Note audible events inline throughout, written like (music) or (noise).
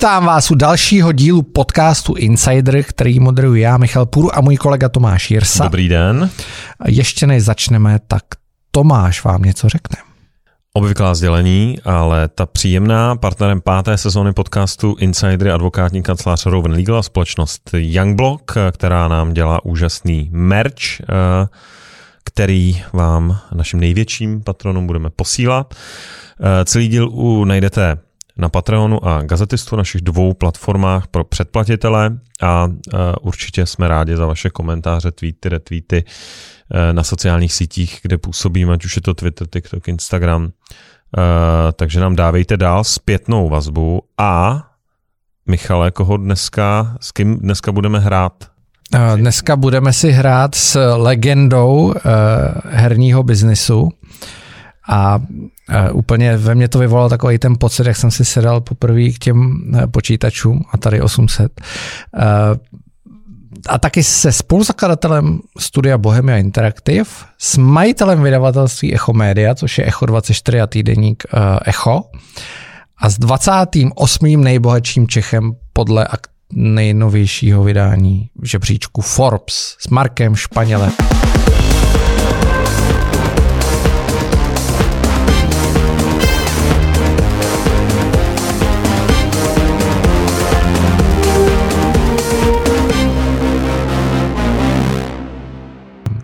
Vítám vás u dalšího dílu podcastu Insider, který moderuji já, Michal Půru a můj kolega Tomáš Jirsa. Dobrý den. Ještě než začneme, tak Tomáš vám něco řekne. Obvyklá sdělení, ale ta příjemná partnerem páté sezóny podcastu Insidery advokátní kancelář Rowan Legal a společnost Youngblock, která nám dělá úžasný merch, eh, který vám, našim největším patronům, budeme posílat. Eh, celý díl u najdete na Patreonu a Gazetistu, našich dvou platformách pro předplatitele a určitě jsme rádi za vaše komentáře, tweety, retweety e, na sociálních sítích, kde působíme, ať už je to Twitter, TikTok, Instagram. E, takže nám dávejte dál zpětnou vazbu a Michale, koho dneska, s kým dneska budeme hrát? E, dneska budeme si hrát s legendou herního biznisu a Uh, úplně ve mně to vyvolalo takový ten pocit, jak jsem si sedal poprvé k těm uh, počítačům a tady 800. Uh, a taky se spoluzakladatelem studia Bohemia Interactive, s majitelem vydavatelství Echo Media, což je Echo 24 a týdeník Echo, a s 28. nejbohatším Čechem podle nejnovějšího vydání žebříčku Forbes s Markem Španělem.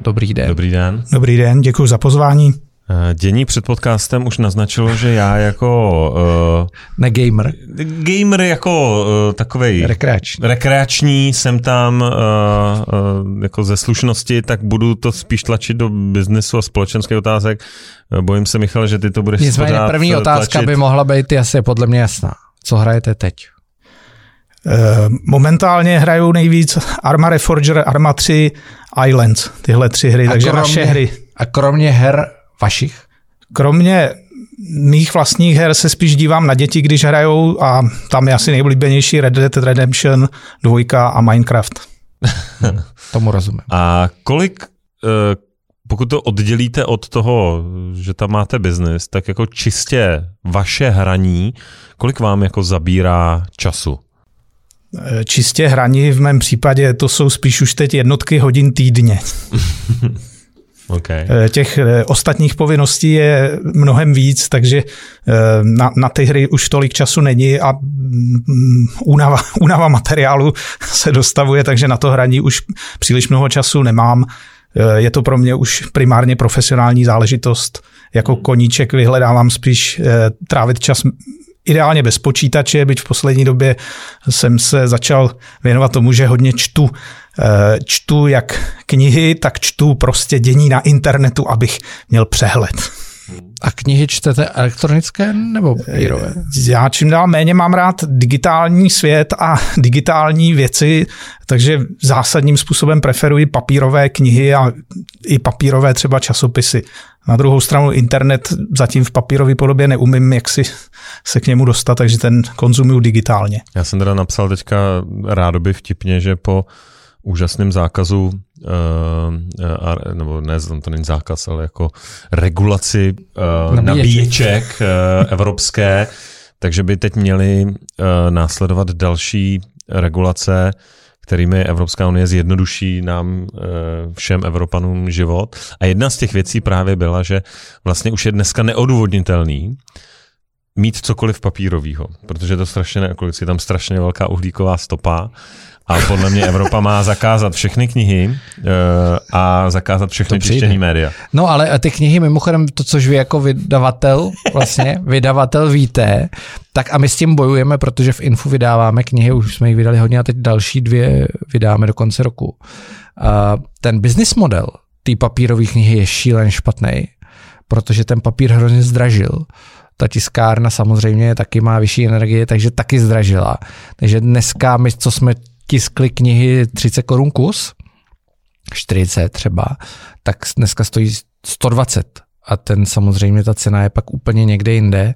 Dobrý den. Dobrý den. Dobrý den, děkuji za pozvání. Eh, dění před podcastem už naznačilo, že já jako... Uh, ne gamer. Gamer jako uh, takovej... Rekreační. Rekreační, jsem tam uh, uh, jako ze slušnosti, tak budu to spíš tlačit do biznesu a společenských otázek. Bojím se, Michal, že ty to budeš Nicméně první otázka tlačit. by mohla být asi podle mě jasná. Co hrajete teď? Momentálně hraju nejvíc Arma Reforger, Arma 3 Islands, tyhle tři hry, a takže kromě, naše hry. A kromě her vašich? Kromě mých vlastních her se spíš dívám na děti, když hrajou a tam je asi nejoblíbenější Red Dead Redemption 2 a Minecraft. (laughs) Tomu rozumím. A kolik, eh, pokud to oddělíte od toho, že tam máte biznis, tak jako čistě vaše hraní, kolik vám jako zabírá času? Eh, čistě hraní v mém případě to jsou spíš už teď jednotky hodin týdně. (laughs) Okay. Eh, těch eh, ostatních povinností je mnohem víc, takže na, na ty hry už tolik času není a mm, únava, (laughs) únava materiálu (laughs) se dostavuje, takže na to hraní už příliš mnoho času nemám. Je to pro mě už primárně profesionální záležitost. Jako koníček vyhledávám spíš trávit čas ideálně bez počítače, byť v poslední době jsem se začal věnovat tomu, že hodně čtu. Eh, čtu jak knihy, tak čtu prostě dění na internetu, abych měl přehled. A knihy čtete elektronické nebo papírové? Já čím dál méně mám rád digitální svět a digitální věci, takže zásadním způsobem preferuji papírové knihy a i papírové třeba časopisy. Na druhou stranu internet zatím v papírové podobě neumím, jak si se k němu dostat, takže ten konzumuju digitálně. Já jsem teda napsal teďka rádoby vtipně, že po úžasném zákazu, uh, nebo ne, to není zákaz, ale jako regulaci uh, nabíječek uh, evropské, (laughs) takže by teď měly uh, následovat další regulace, kterými Evropská unie zjednoduší nám všem Evropanům život. A jedna z těch věcí právě byla, že vlastně už je dneska neodůvodnitelný mít cokoliv papírového, protože je to strašně neekologické, je tam strašně velká uhlíková stopa a podle mě Evropa má zakázat všechny knihy uh, a zakázat všechny tištění média. No ale ty knihy, mimochodem to, což vy jako vydavatel, vlastně (laughs) vydavatel víte, tak a my s tím bojujeme, protože v Infu vydáváme knihy, už jsme jich vydali hodně a teď další dvě vydáme do konce roku. Uh, ten business model té papírové knihy je šílen špatný, protože ten papír hrozně zdražil ta tiskárna samozřejmě taky má vyšší energie, takže taky zdražila. Takže dneska my, co jsme tiskli knihy 30 korun kus, 40 třeba, tak dneska stojí 120 a ten samozřejmě ta cena je pak úplně někde jinde.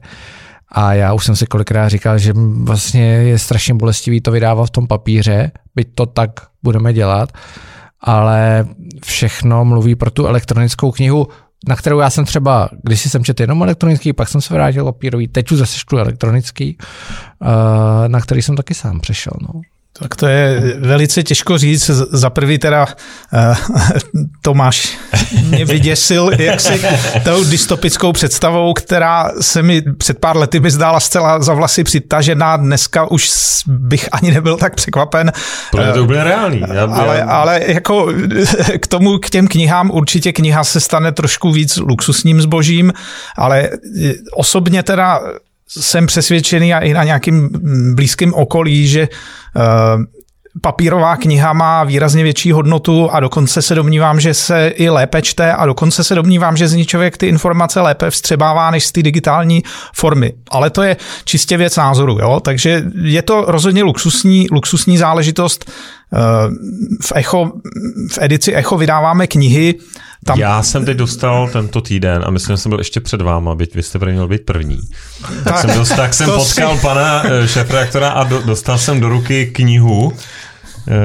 A já už jsem si kolikrát říkal, že vlastně je strašně bolestivý to vydávat v tom papíře, byť to tak budeme dělat, ale všechno mluví pro tu elektronickou knihu na kterou já jsem třeba, když jsem četl jenom elektronický, pak jsem se vrátil papírový, teď už zase elektronický, uh, na který jsem taky sám přešel. No. Tak to je velice těžko říct. Za prvý teda uh, (laughs) Tomáš mě vyděsil jaksi tou dystopickou představou, která se mi před pár lety by zdála zcela za vlasy přitažená. Dneska už bych ani nebyl tak překvapen. Pro to úplně reálný. Já, ale, já... ale jako k tomu, k těm knihám určitě kniha se stane trošku víc luxusním zbožím, ale osobně teda jsem přesvědčený a i na nějakým blízkém okolí, že eh, papírová kniha má výrazně větší hodnotu a dokonce se domnívám, že se i lépe čte a dokonce se domnívám, že z ní člověk ty informace lépe vstřebává než z té digitální formy. Ale to je čistě věc názoru, jo? takže je to rozhodně luxusní, luxusní záležitost. Eh, v, Echo, v edici Echo vydáváme knihy, tam... Já jsem teď dostal tento týden a myslím, že jsem byl ještě před váma, byť vy jste první měl být první. Tak, jsem, dostal, tak jsem potkal si... pana eh, šéfredaktora a do, dostal jsem do ruky knihu,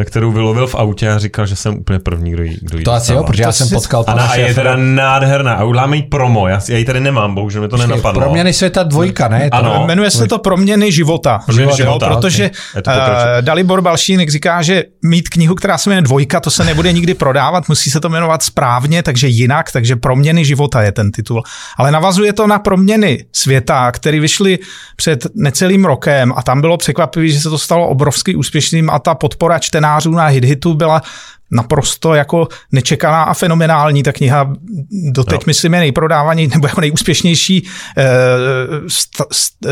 kterou vylovil v autě a říkal, že jsem úplně první, kdo jí, kdo jí To asi jo, protože já jsem potkal pana A je teda nádherná a uděláme jí promo, já, já ji tady nemám, bohužel mi to Počkej, nenapadlo. Proměny světa dvojka, ne? To ano. Jmenuje se to Proměny života. Proměny života, jo, protože okay. uh, Dalibor Balšínek říká, že mít knihu, která se jmenuje dvojka, to se nebude nikdy prodávat, musí se to jmenovat správně, takže jinak, takže Proměny života je ten titul. Ale navazuje to na Proměny světa, které vyšly před necelým rokem a tam bylo překvapivé, že se to stalo obrovsky úspěšným a ta podpora čtenářů na HitHitu byla naprosto jako nečekaná a fenomenální. Ta kniha doteď, no. myslím, je nejprodávanější nebo jako nejúspěšnější eh,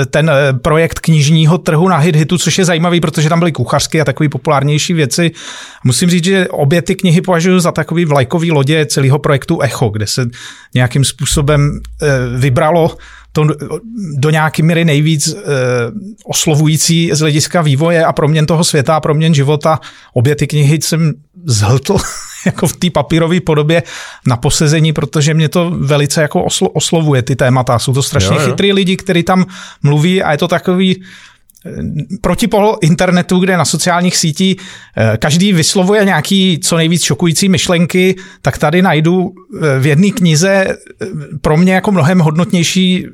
ten eh, projekt knižního trhu na HitHitu, což je zajímavý, protože tam byly kuchařské a takové populárnější věci. Musím říct, že obě ty knihy považuji za takový vlajkový lodě celého projektu Echo, kde se nějakým způsobem eh, vybralo to do nějaké míry nejvíc e, oslovující z hlediska vývoje a proměn toho světa a proměn života. Obě ty knihy jsem zhltl (laughs) jako v té papírové podobě na posezení, protože mě to velice jako oslo, oslovuje ty témata. Jsou to strašně jo, jo. chytrý lidi, kteří tam mluví a je to takový protipol internetu, kde na sociálních sítí eh, každý vyslovuje nějaký co nejvíc šokující myšlenky, tak tady najdu eh, v jedné knize eh, pro mě jako mnohem hodnotnější,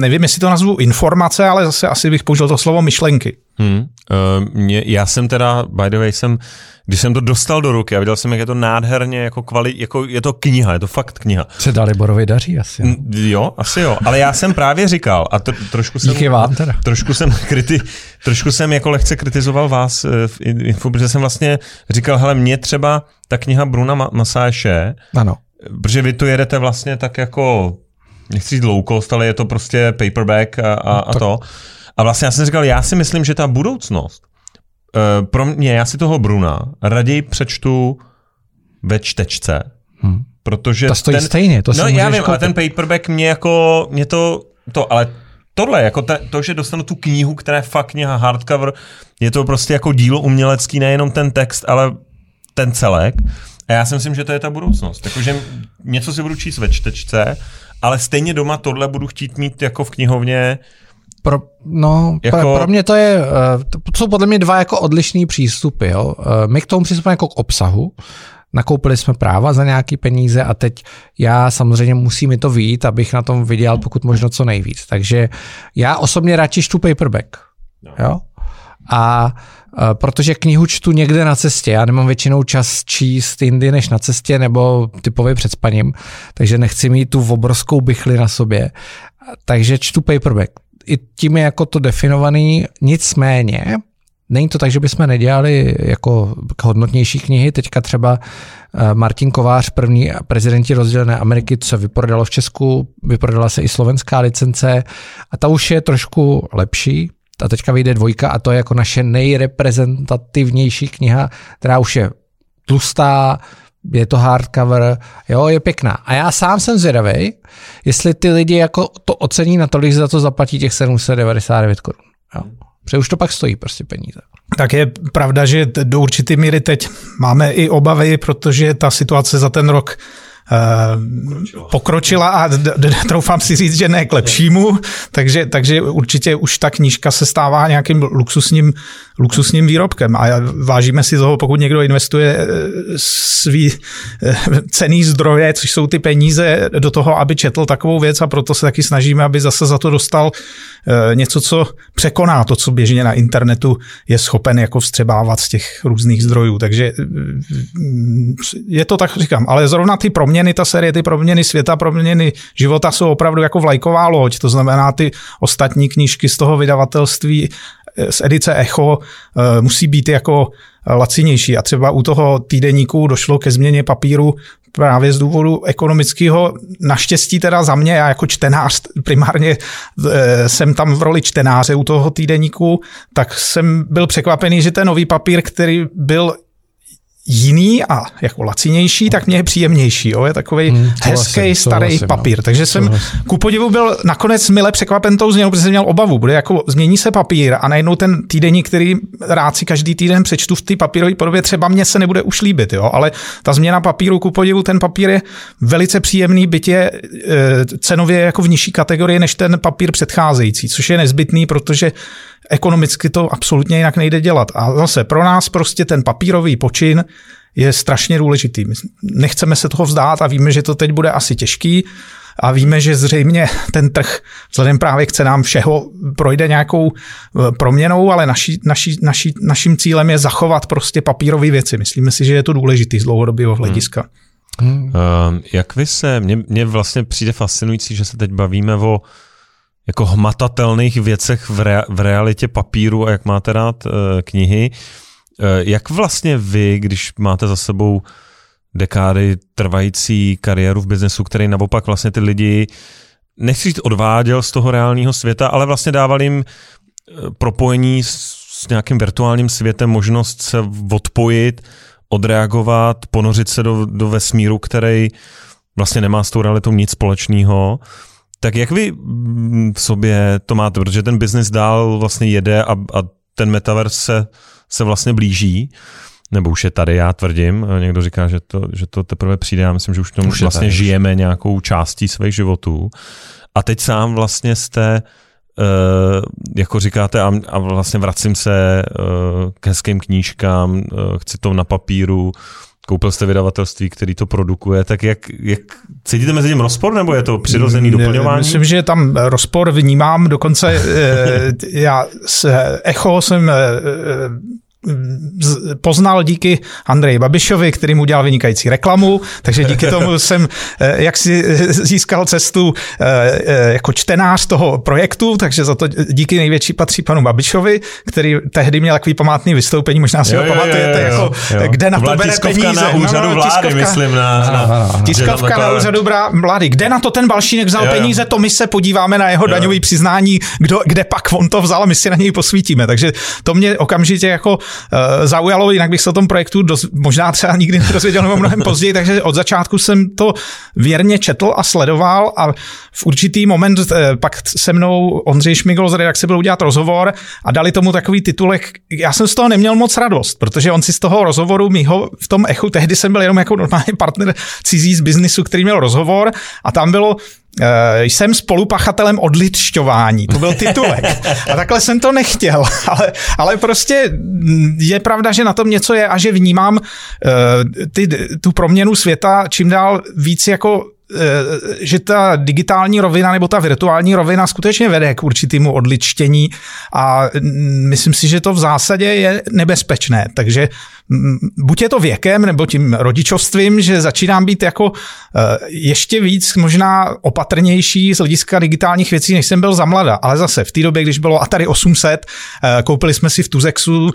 nevím, jestli to nazvu informace, ale zase asi bych použil to slovo myšlenky. Hmm. Uh, mě, já jsem teda, by the way, jsem když jsem to dostal do ruky a viděl jsem, jak je to nádherně, jako, kvali, jako je to kniha, je to fakt kniha. Se Daliborovi daří asi. No. Jo, asi jo, ale já jsem právě říkal a to, trošku jsem... Díky vám teda. Trošku jsem, (laughs) kriti, trošku jsem jako lehce kritizoval vás eh, v info, protože jsem vlastně říkal, hele, mě třeba ta kniha Bruna Masáše, ano. protože vy tu jedete vlastně tak jako, nechci říct low cost, ale je to prostě paperback a, a, a to. A vlastně já jsem říkal, já si myslím, že ta budoucnost uh, pro mě, já si toho Bruna raději přečtu ve čtečce, hmm. protože to stojí ten, stejně, to No já vím, koupit. ale ten paperback mě jako, mě to, to, ale tohle, jako te, to, že dostanu tu knihu, která je fakt kniha hardcover, je to prostě jako dílo umělecký, nejenom ten text, ale ten celek. A já si myslím, že to je ta budoucnost. Jakože něco si budu číst ve čtečce, ale stejně doma tohle budu chtít mít jako v knihovně pro, no, jako... pro, pro mě to je, eh, to jsou podle mě dva jako odlišný přístupy. Jo. Eh, my k tomu přistupujeme jako k obsahu, nakoupili jsme práva za nějaký peníze a teď já samozřejmě musím mi to vít, abych na tom viděl pokud možno co nejvíc. Takže já osobně radši čtu paperback. No. Jo? A eh, protože knihu čtu někde na cestě, já nemám většinou čas číst jindy než na cestě nebo typově před spaním, takže nechci mít tu obrovskou bychli na sobě, takže čtu paperback i tím je jako to definovaný, nicméně Není to tak, že bychom nedělali jako hodnotnější knihy. Teďka třeba eh, Martin Kovář, první prezidenti rozdělené Ameriky, co vyprodalo v Česku, vyprodala se i slovenská licence a ta už je trošku lepší. A teďka vyjde dvojka a to je jako naše nejreprezentativnější kniha, která už je tlustá, je to hardcover, jo, je pěkná. A já sám jsem zvědavý, jestli ty lidi jako to ocení natolik, za to zaplatí těch 799 korun. Jo. Protože už to pak stojí prostě peníze. Tak je pravda, že do určité míry teď máme i obavy, protože ta situace za ten rok pokročila, pokročila a d- d- troufám si říct, že ne k lepšímu, takže, takže určitě už ta knížka se stává nějakým luxusním, luxusním výrobkem. A vážíme si toho, pokud někdo investuje eh, svý eh, cený zdroje, což jsou ty peníze do toho, aby četl takovou věc a proto se taky snažíme, aby zase za to dostal eh, něco, co překoná to, co běžně na internetu je schopen jako vstřebávat z těch různých zdrojů. Takže je to tak, říkám, ale zrovna ty proměny, ta série, ty proměny světa, proměny života jsou opravdu jako vlajková loď, to znamená ty ostatní knížky z toho vydavatelství z edice Echo musí být jako lacinější. A třeba u toho týdeníku došlo ke změně papíru právě z důvodu ekonomického. Naštěstí teda za mě, já jako čtenář primárně jsem tam v roli čtenáře u toho týdeníku, tak jsem byl překvapený, že ten nový papír, který byl jiný a jako lacinější, tak mě je příjemnější. Jo? Je takový hmm, hezký starý vlastně, papír. No. Takže jsem ku podivu byl nakonec mile překvapen tou změnou, protože jsem měl obavu. Bude jako změní se papír a najednou ten týdenní, který rád si každý týden přečtu v té papírové podobě, třeba mě se nebude už líbit. Jo? Ale ta změna papíru, ku podivu, ten papír je velice příjemný, byť je e, cenově jako v nižší kategorii než ten papír předcházející, což je nezbytný, protože ekonomicky to absolutně jinak nejde dělat. A zase pro nás prostě ten papírový počin je strašně důležitý. My nechceme se toho vzdát a víme, že to teď bude asi těžký a víme, že zřejmě (laughs) ten trh vzhledem právě k cenám všeho projde nějakou eh, proměnou, ale naší, naší, naší, naším cílem je zachovat prostě papírové věci. Myslíme si, že je to důležitý z dlouhodobého hlediska. Hmm. Hmm. Uh, jak vy se, mně, mně vlastně přijde fascinující, že se teď bavíme o jako hmatatelných věcech v, rea, v realitě papíru a jak máte rád uh, knihy. Uh, jak vlastně vy, když máte za sebou dekády trvající kariéru v biznesu, který naopak vlastně ty lidi nechci říct odváděl z toho reálného světa, ale vlastně dával jim eh, propojení s, s nějakým virtuálním světem, možnost se odpojit, odreagovat, ponořit se do, do vesmíru, který vlastně nemá s tou realitou nic společného. Tak jak vy mm, v sobě to máte, protože ten biznis dál vlastně jede a, a ten metaverse se, se vlastně blíží, nebo už je tady, já tvrdím, někdo říká, že to, že to teprve přijde, já myslím, že už v tom už vlastně tady, žijeme nějakou částí svých životů. A teď sám vlastně jste, uh, jako říkáte, a, a vlastně vracím se uh, k hezkým knížkám, uh, chci to na papíru, koupil jste vydavatelství, který to produkuje, tak jak, jak cítíte mezi tím rozpor, nebo je to přirozený doplňování? Myslím, že tam rozpor vnímám, dokonce (laughs) já s Echo jsem poznal díky Andreji Babišovi, který mu udělal vynikající reklamu, takže díky tomu (laughs) jsem eh, jak si získal cestu eh, eh, jako čtenář toho projektu, takže za to díky největší patří panu Babišovi, který tehdy měl takový památný vystoupení, možná si jo, ho pamatujete, jo, jako jo. kde na to bere peníze. na úřadu no, no, vlády, tiskovka, myslím. Na, na, na, tiskovka na úřadu vlády. Kde na to ten Balšínek vzal jo, peníze, to my se podíváme na jeho jo. daňový přiznání, kdo, kde pak on to vzal a my si na něj posvítíme. Takže to mě okamžitě jako zaujalo, jinak bych se o tom projektu dost, možná třeba nikdy nedozvěděl nebo mnohem později, takže od začátku jsem to věrně četl a sledoval a v určitý moment uh, pak se mnou Ondřej Šmigol z redakce byl udělat rozhovor a dali tomu takový titulek. Já jsem z toho neměl moc radost, protože on si z toho rozhovoru mýho v tom echu, tehdy jsem byl jenom jako normální partner cizí z biznisu, který měl rozhovor a tam bylo jsem spolupachatelem odličťování, to byl titulek. A takhle jsem to nechtěl, (laughs) ale, ale prostě je pravda, že na tom něco je a že vnímám uh, ty, tu proměnu světa čím dál víc jako Eh, že ta digitální rovina nebo ta virtuální rovina skutečně vede k určitému odličtění a myslím si, že to v zásadě je nebezpečné. Takže buď je to věkem nebo tím rodičovstvím, že začínám být jako eh, ještě víc možná opatrnější z hlediska digitálních věcí, než jsem byl za mlada. Ale zase v té době, když bylo Atari 800, eh, koupili jsme si v Tuzexu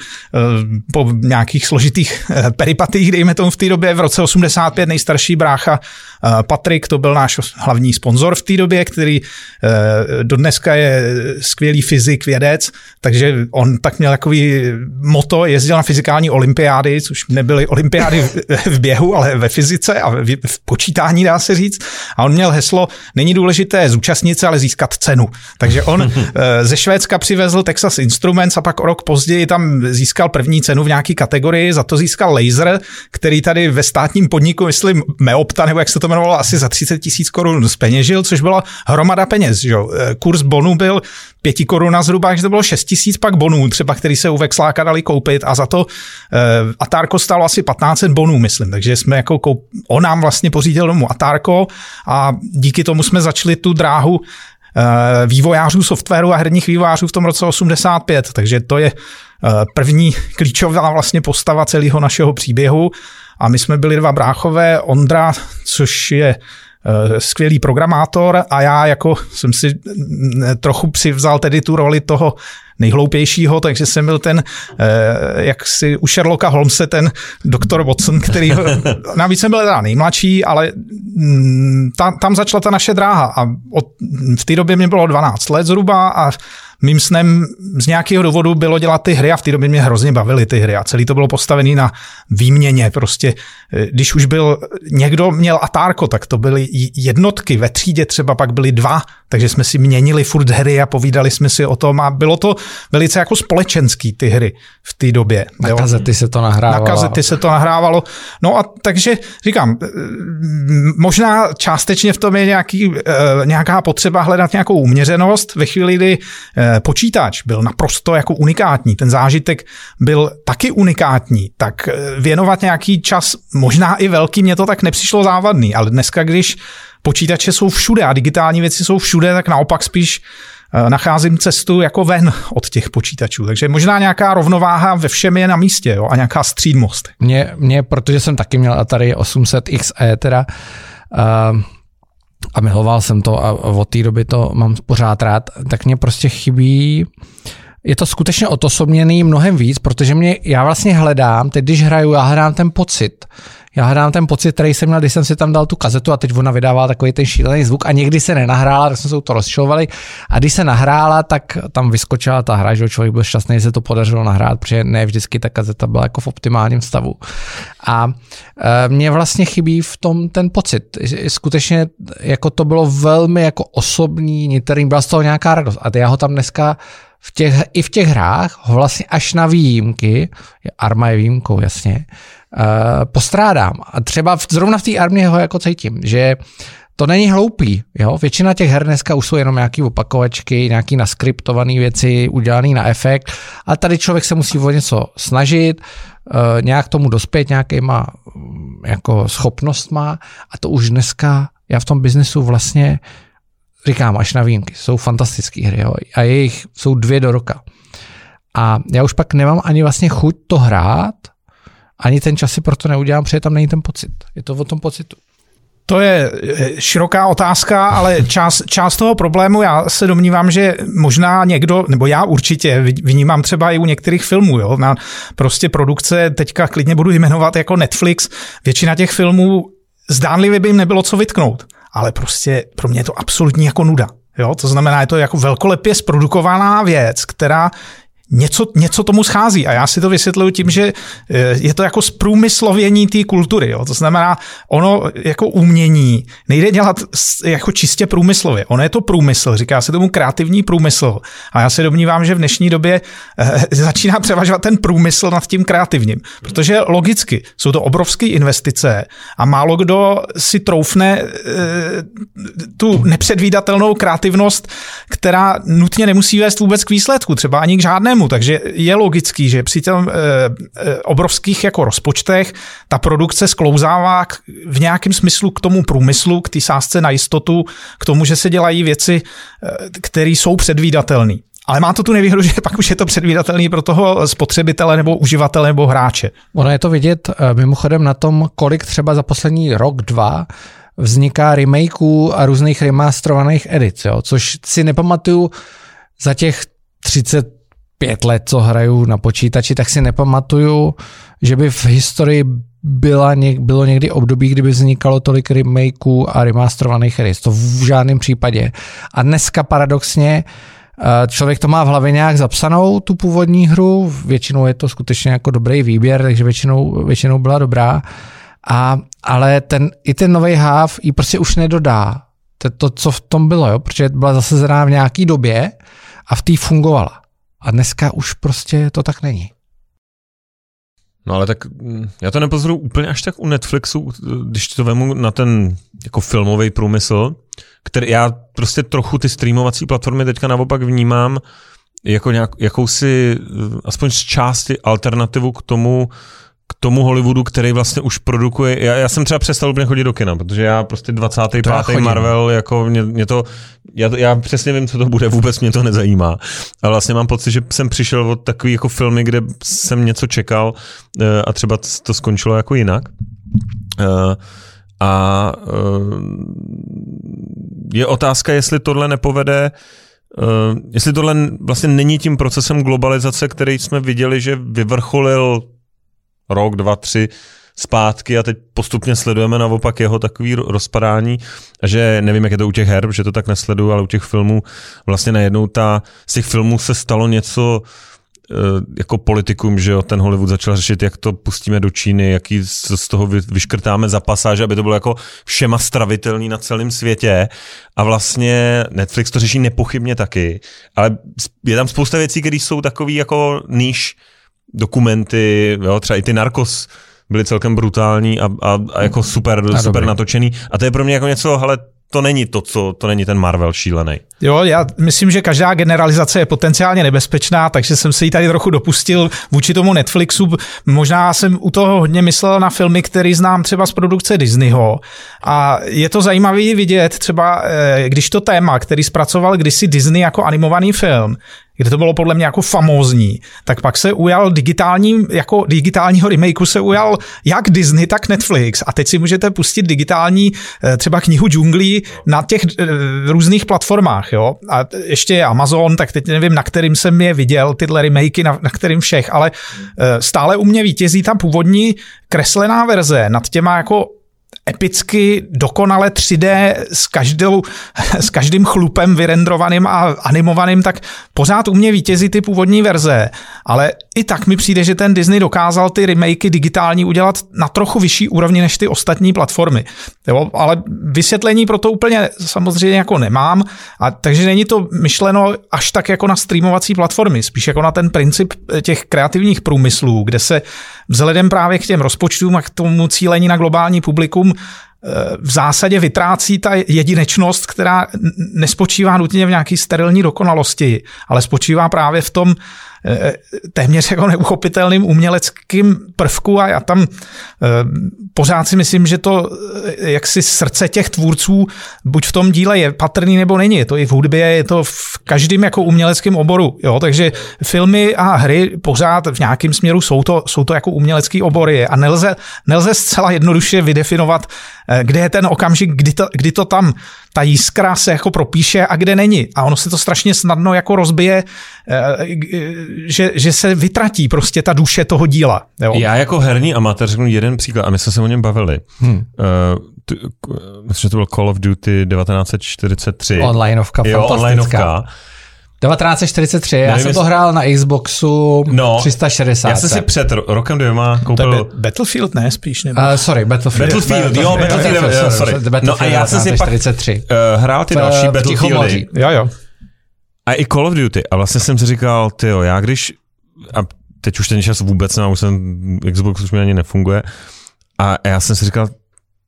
po nějakých složitých peripatích, dejme tomu v té době v roce 85 nejstarší brácha Patrik Electronic, to byl náš hlavní sponzor v té době, který eh, do dneska je skvělý fyzik, vědec, takže on tak měl takový moto, jezdil na fyzikální olympiády, což nebyly olympiády v běhu, ale ve fyzice a v počítání, dá se říct. A on měl heslo, není důležité zúčastnit se, ale získat cenu. Takže on (laughs) ze Švédska přivezl Texas Instruments a pak o rok později tam získal první cenu v nějaké kategorii, za to získal laser, který tady ve státním podniku, myslím, Meopta, nebo jak se to jmenovalo, asi za 30 tisíc korun zpeněžil, což byla hromada peněz. Že? E, kurz bonu byl 5 korun zhruba, takže to bylo 6 tisíc pak bonů, třeba který se u Vexláka dali koupit a za to uh, Atárko stálo asi 1500 bonů, myslím, takže jsme jako koup... on nám vlastně pořídil domů Atárko a díky tomu jsme začali tu dráhu Eh, vývojářů softwaru a herních vývojářů v tom roce 85, takže to je eh, první klíčová vlastně postava celého našeho příběhu a my jsme byli dva bráchové, Ondra, což je eh, skvělý programátor a já jako jsem si trochu přivzal tedy tu roli toho nejhloupějšího, takže jsem byl ten, jak si u Sherlocka Holmese, ten doktor Watson, který, (laughs) navíc jsem byl teda nejmladší, ale mm, tam, tam začala ta naše dráha a od, v té době mě bylo 12 let zhruba a mým snem z nějakého důvodu bylo dělat ty hry a v té době mě hrozně bavily ty hry a celý to bylo postavené na výměně. Prostě eh, když už byl někdo měl Atárko, tak to byly jednotky, ve třídě třeba pak byly dva, takže jsme si měnili furt hry a povídali jsme si o tom a bylo to velice jako společenský ty hry v té době. Na jo. kazety se to nahrávalo. Na kazety se to nahrávalo. No a takže říkám, eh, možná částečně v tom je nějaký, eh, nějaká potřeba hledat nějakou uměřenost ve chvíli, kdy počítač byl naprosto jako unikátní, ten zážitek byl taky unikátní, tak eh, věnovat nějaký čas, možná i velký, mě to tak nepřišlo závadný, ale dneska, když počítače jsou všude a digitální věci jsou všude, tak naopak spíš eh, nacházím cestu jako ven od těch počítačů. Takže možná nějaká rovnováha ve všem je na místě jo, a nějaká střídmost. Mě, mě, protože jsem taky měl Atari 800 XE, teda uh, a miloval jsem to a od té doby to mám pořád rád, tak mě prostě chybí je to skutečně otosobněný mnohem víc, protože mě, já vlastně hledám, teď když hraju, já hledám ten pocit. Já hledám ten pocit, který jsem měl, když jsem si tam dal tu kazetu a teď ona vydává takový ten šílený zvuk a někdy se nenahrála, tak jsme se to rozčilovali a když se nahrála, tak tam vyskočila ta hra, že člověk byl šťastný, že se to podařilo nahrát, protože ne vždycky ta kazeta byla jako v optimálním stavu. A e, mně vlastně chybí v tom ten pocit. Skutečně jako to bylo velmi jako osobní, niterný, byla z toho nějaká radost. A já ho tam dneska v těch, i v těch hrách ho vlastně až na výjimky, Arma je výjimkou, jasně, postrádám. A třeba v, zrovna v té armě ho jako cítím, že to není hloupý. Jo? Většina těch her dneska už jsou jenom nějaký opakovačky, nějaký naskriptované věci, udělané na efekt, ale tady člověk se musí o něco snažit, uh, nějak tomu dospět nějakýma mm, jako schopnostma a to už dneska já v tom biznesu vlastně říkám až na výjimky, jsou fantastické hry jo? a jejich jsou dvě do roka. A já už pak nemám ani vlastně chuť to hrát, ani ten čas si proto neudělám, protože tam není ten pocit. Je to o tom pocitu. To je široká otázka, ale část, část toho problému, já se domnívám, že možná někdo, nebo já určitě vnímám třeba i u některých filmů, jo, na prostě produkce, teďka klidně budu jmenovat jako Netflix, většina těch filmů zdánlivě by jim nebylo co vytknout ale prostě pro mě je to absolutní jako nuda. Jo? To znamená, je to jako velkolepě zprodukovaná věc, která něco, něco tomu schází. A já si to vysvětluji tím, že eh, je to jako zprůmyslovění té kultury. Jo. To znamená, ono jako umění nejde dělat jako čistě průmyslově. Ono je to průmysl, říká se tomu kreativní průmysl. A já se domnívám, že v dnešní době eh, (laughs) začíná převažovat ten průmysl nad tím kreativním. Protože logicky jsou to obrovské investice a málo kdo si troufne eh, tu nepředvídatelnou kreativnost, která nutně nemusí vést vůbec k výsledku, třeba ani k žádnému systému, takže je logický, že při těm e, obrovských jako rozpočtech ta produkce sklouzává k, v nějakém smyslu k tomu průmyslu, k té sázce na jistotu, k tomu, že se dělají věci, e, které jsou předvídatelné. Ale má to tu nevýhodu, (laughs) že pak už je to předvídatelný pro toho spotřebitele nebo uživatele nebo hráče. Ono je to vidět mimochodem na tom, kolik třeba za poslední rok, dva vzniká remakeů a různých remasterovaných edic, jo? což si nepamatuju za těch 30 pět let, co hraju na počítači, tak si nepamatuju, že by v historii byla bylo někdy období, kdyby vznikalo tolik remakeů a remasterovaných her. To v žádném případě. A dneska paradoxně eh, člověk to má v hlavě nějak zapsanou, tu původní hru, většinou je to skutečně jako dobrý výběr, takže většinou, většinou byla dobrá, a, ale ten, i ten nový háv ji prostě už nedodá. To, to, co v tom bylo, jo? protože byla zasazená v nějaký době a v té fungovala. A dneska už prostě to tak není. No ale tak mm, já to nepozoruju úplně až tak u Netflixu, když to vemu na ten jako filmový průmysl, který já prostě trochu ty streamovací platformy teďka naopak vnímám jako nějak, jakousi, aspoň z části alternativu k tomu, k tomu Hollywoodu, který vlastně už produkuje. Já, já jsem třeba přestal úplně chodit do kina, protože já prostě 25. Marvel, jako mě, mě to, já, já přesně vím, co to bude, vůbec mě to nezajímá. A vlastně mám pocit, že jsem přišel od takový jako filmy, kde jsem něco čekal eh, a třeba to skončilo jako jinak. Eh, a eh, je otázka, jestli tohle nepovede Uh, jestli tohle vlastně není tím procesem globalizace, který jsme viděli, že vyvrcholil rok, dva, tři zpátky a teď postupně sledujeme naopak jeho takový rozpadání. Že nevím, jak je to u těch her, že to tak nesleduju, ale u těch filmů vlastně najednou ta, z těch filmů se stalo něco eh, jako politikum, že jo, ten Hollywood začal řešit, jak to pustíme do Číny, jaký z toho vyškrtáme za pasáže, aby to bylo jako všema stravitelný na celém světě. A vlastně Netflix to řeší nepochybně taky, ale je tam spousta věcí, které jsou takový jako níž, dokumenty, jo, třeba i ty Narcos byly celkem brutální a, a, a jako super, a super natočený. A to je pro mě jako něco, hele, to není to, co, to není ten Marvel šílený. Jo, já myslím, že každá generalizace je potenciálně nebezpečná, takže jsem se jí tady trochu dopustil vůči tomu Netflixu. Možná jsem u toho hodně myslel na filmy, který znám třeba z produkce Disneyho. A je to zajímavé vidět třeba, eh, když to téma, který zpracoval kdysi Disney jako animovaný film, kde to bylo podle mě jako famózní, tak pak se ujal digitální, jako digitálního remakeu se ujal jak Disney, tak Netflix. A teď si můžete pustit digitální eh, třeba knihu džunglí na těch eh, různých platformách. Jo? A ještě je Amazon, tak teď nevím, na kterým jsem je viděl, tyhle remakey, na, na kterým všech, ale stále u mě vítězí ta původní kreslená verze nad těma jako epicky dokonale 3D s, každou, (laughs) s každým chlupem vyrendrovaným a animovaným, tak pořád u mě vítězí ty původní verze. Ale i tak mi přijde, že ten Disney dokázal ty remakey digitální udělat na trochu vyšší úrovni než ty ostatní platformy. Jo, ale vysvětlení pro to úplně samozřejmě jako nemám, a takže není to myšleno až tak jako na streamovací platformy, spíš jako na ten princip těch kreativních průmyslů, kde se vzhledem právě k těm rozpočtům a k tomu cílení na globální publikum v zásadě vytrácí ta jedinečnost, která nespočívá nutně v nějaké sterilní dokonalosti, ale spočívá právě v tom Eh, téměř jako neuchopitelným uměleckým prvku a já tam eh, pořád si myslím, že to eh, jaksi srdce těch tvůrců buď v tom díle je patrný nebo není. Je to i v hudbě, je to v každém jako uměleckém oboru. Jo? Takže filmy a hry pořád v nějakém směru jsou to, jsou to jako umělecký obory a nelze, nelze zcela jednoduše vydefinovat, kde je ten okamžik, kdy to, kdy to tam ta jiskra se jako propíše a kde není. A ono se to strašně snadno jako rozbije, eh, že, že se vytratí prostě ta duše toho díla. Jo? Já jako herní amatér řeknu jeden příklad a my jsme se o něm bavili. Hmm. Uh, myslím, že to byl Call of Duty 1943. Onlineovka, jo, onlineovka 1943, já jsem to hrál na Xboxu no, 360. Já jsem si před rokem dvěma koupil... To je Battlefield, ne, spíš? Nebo... Uh, sorry, Battlefield. Battlefield, jo, Battlefield, Battlefield, sorry. Battlefield no a já jsem si pak uh, hrál ty další Battlefieldy. Jo, jo. A i Call of Duty. A vlastně jsem si říkal, ty jo, já když... A teď už ten čas vůbec nemám, už jsem... Xbox už mi ani nefunguje. A já jsem si říkal,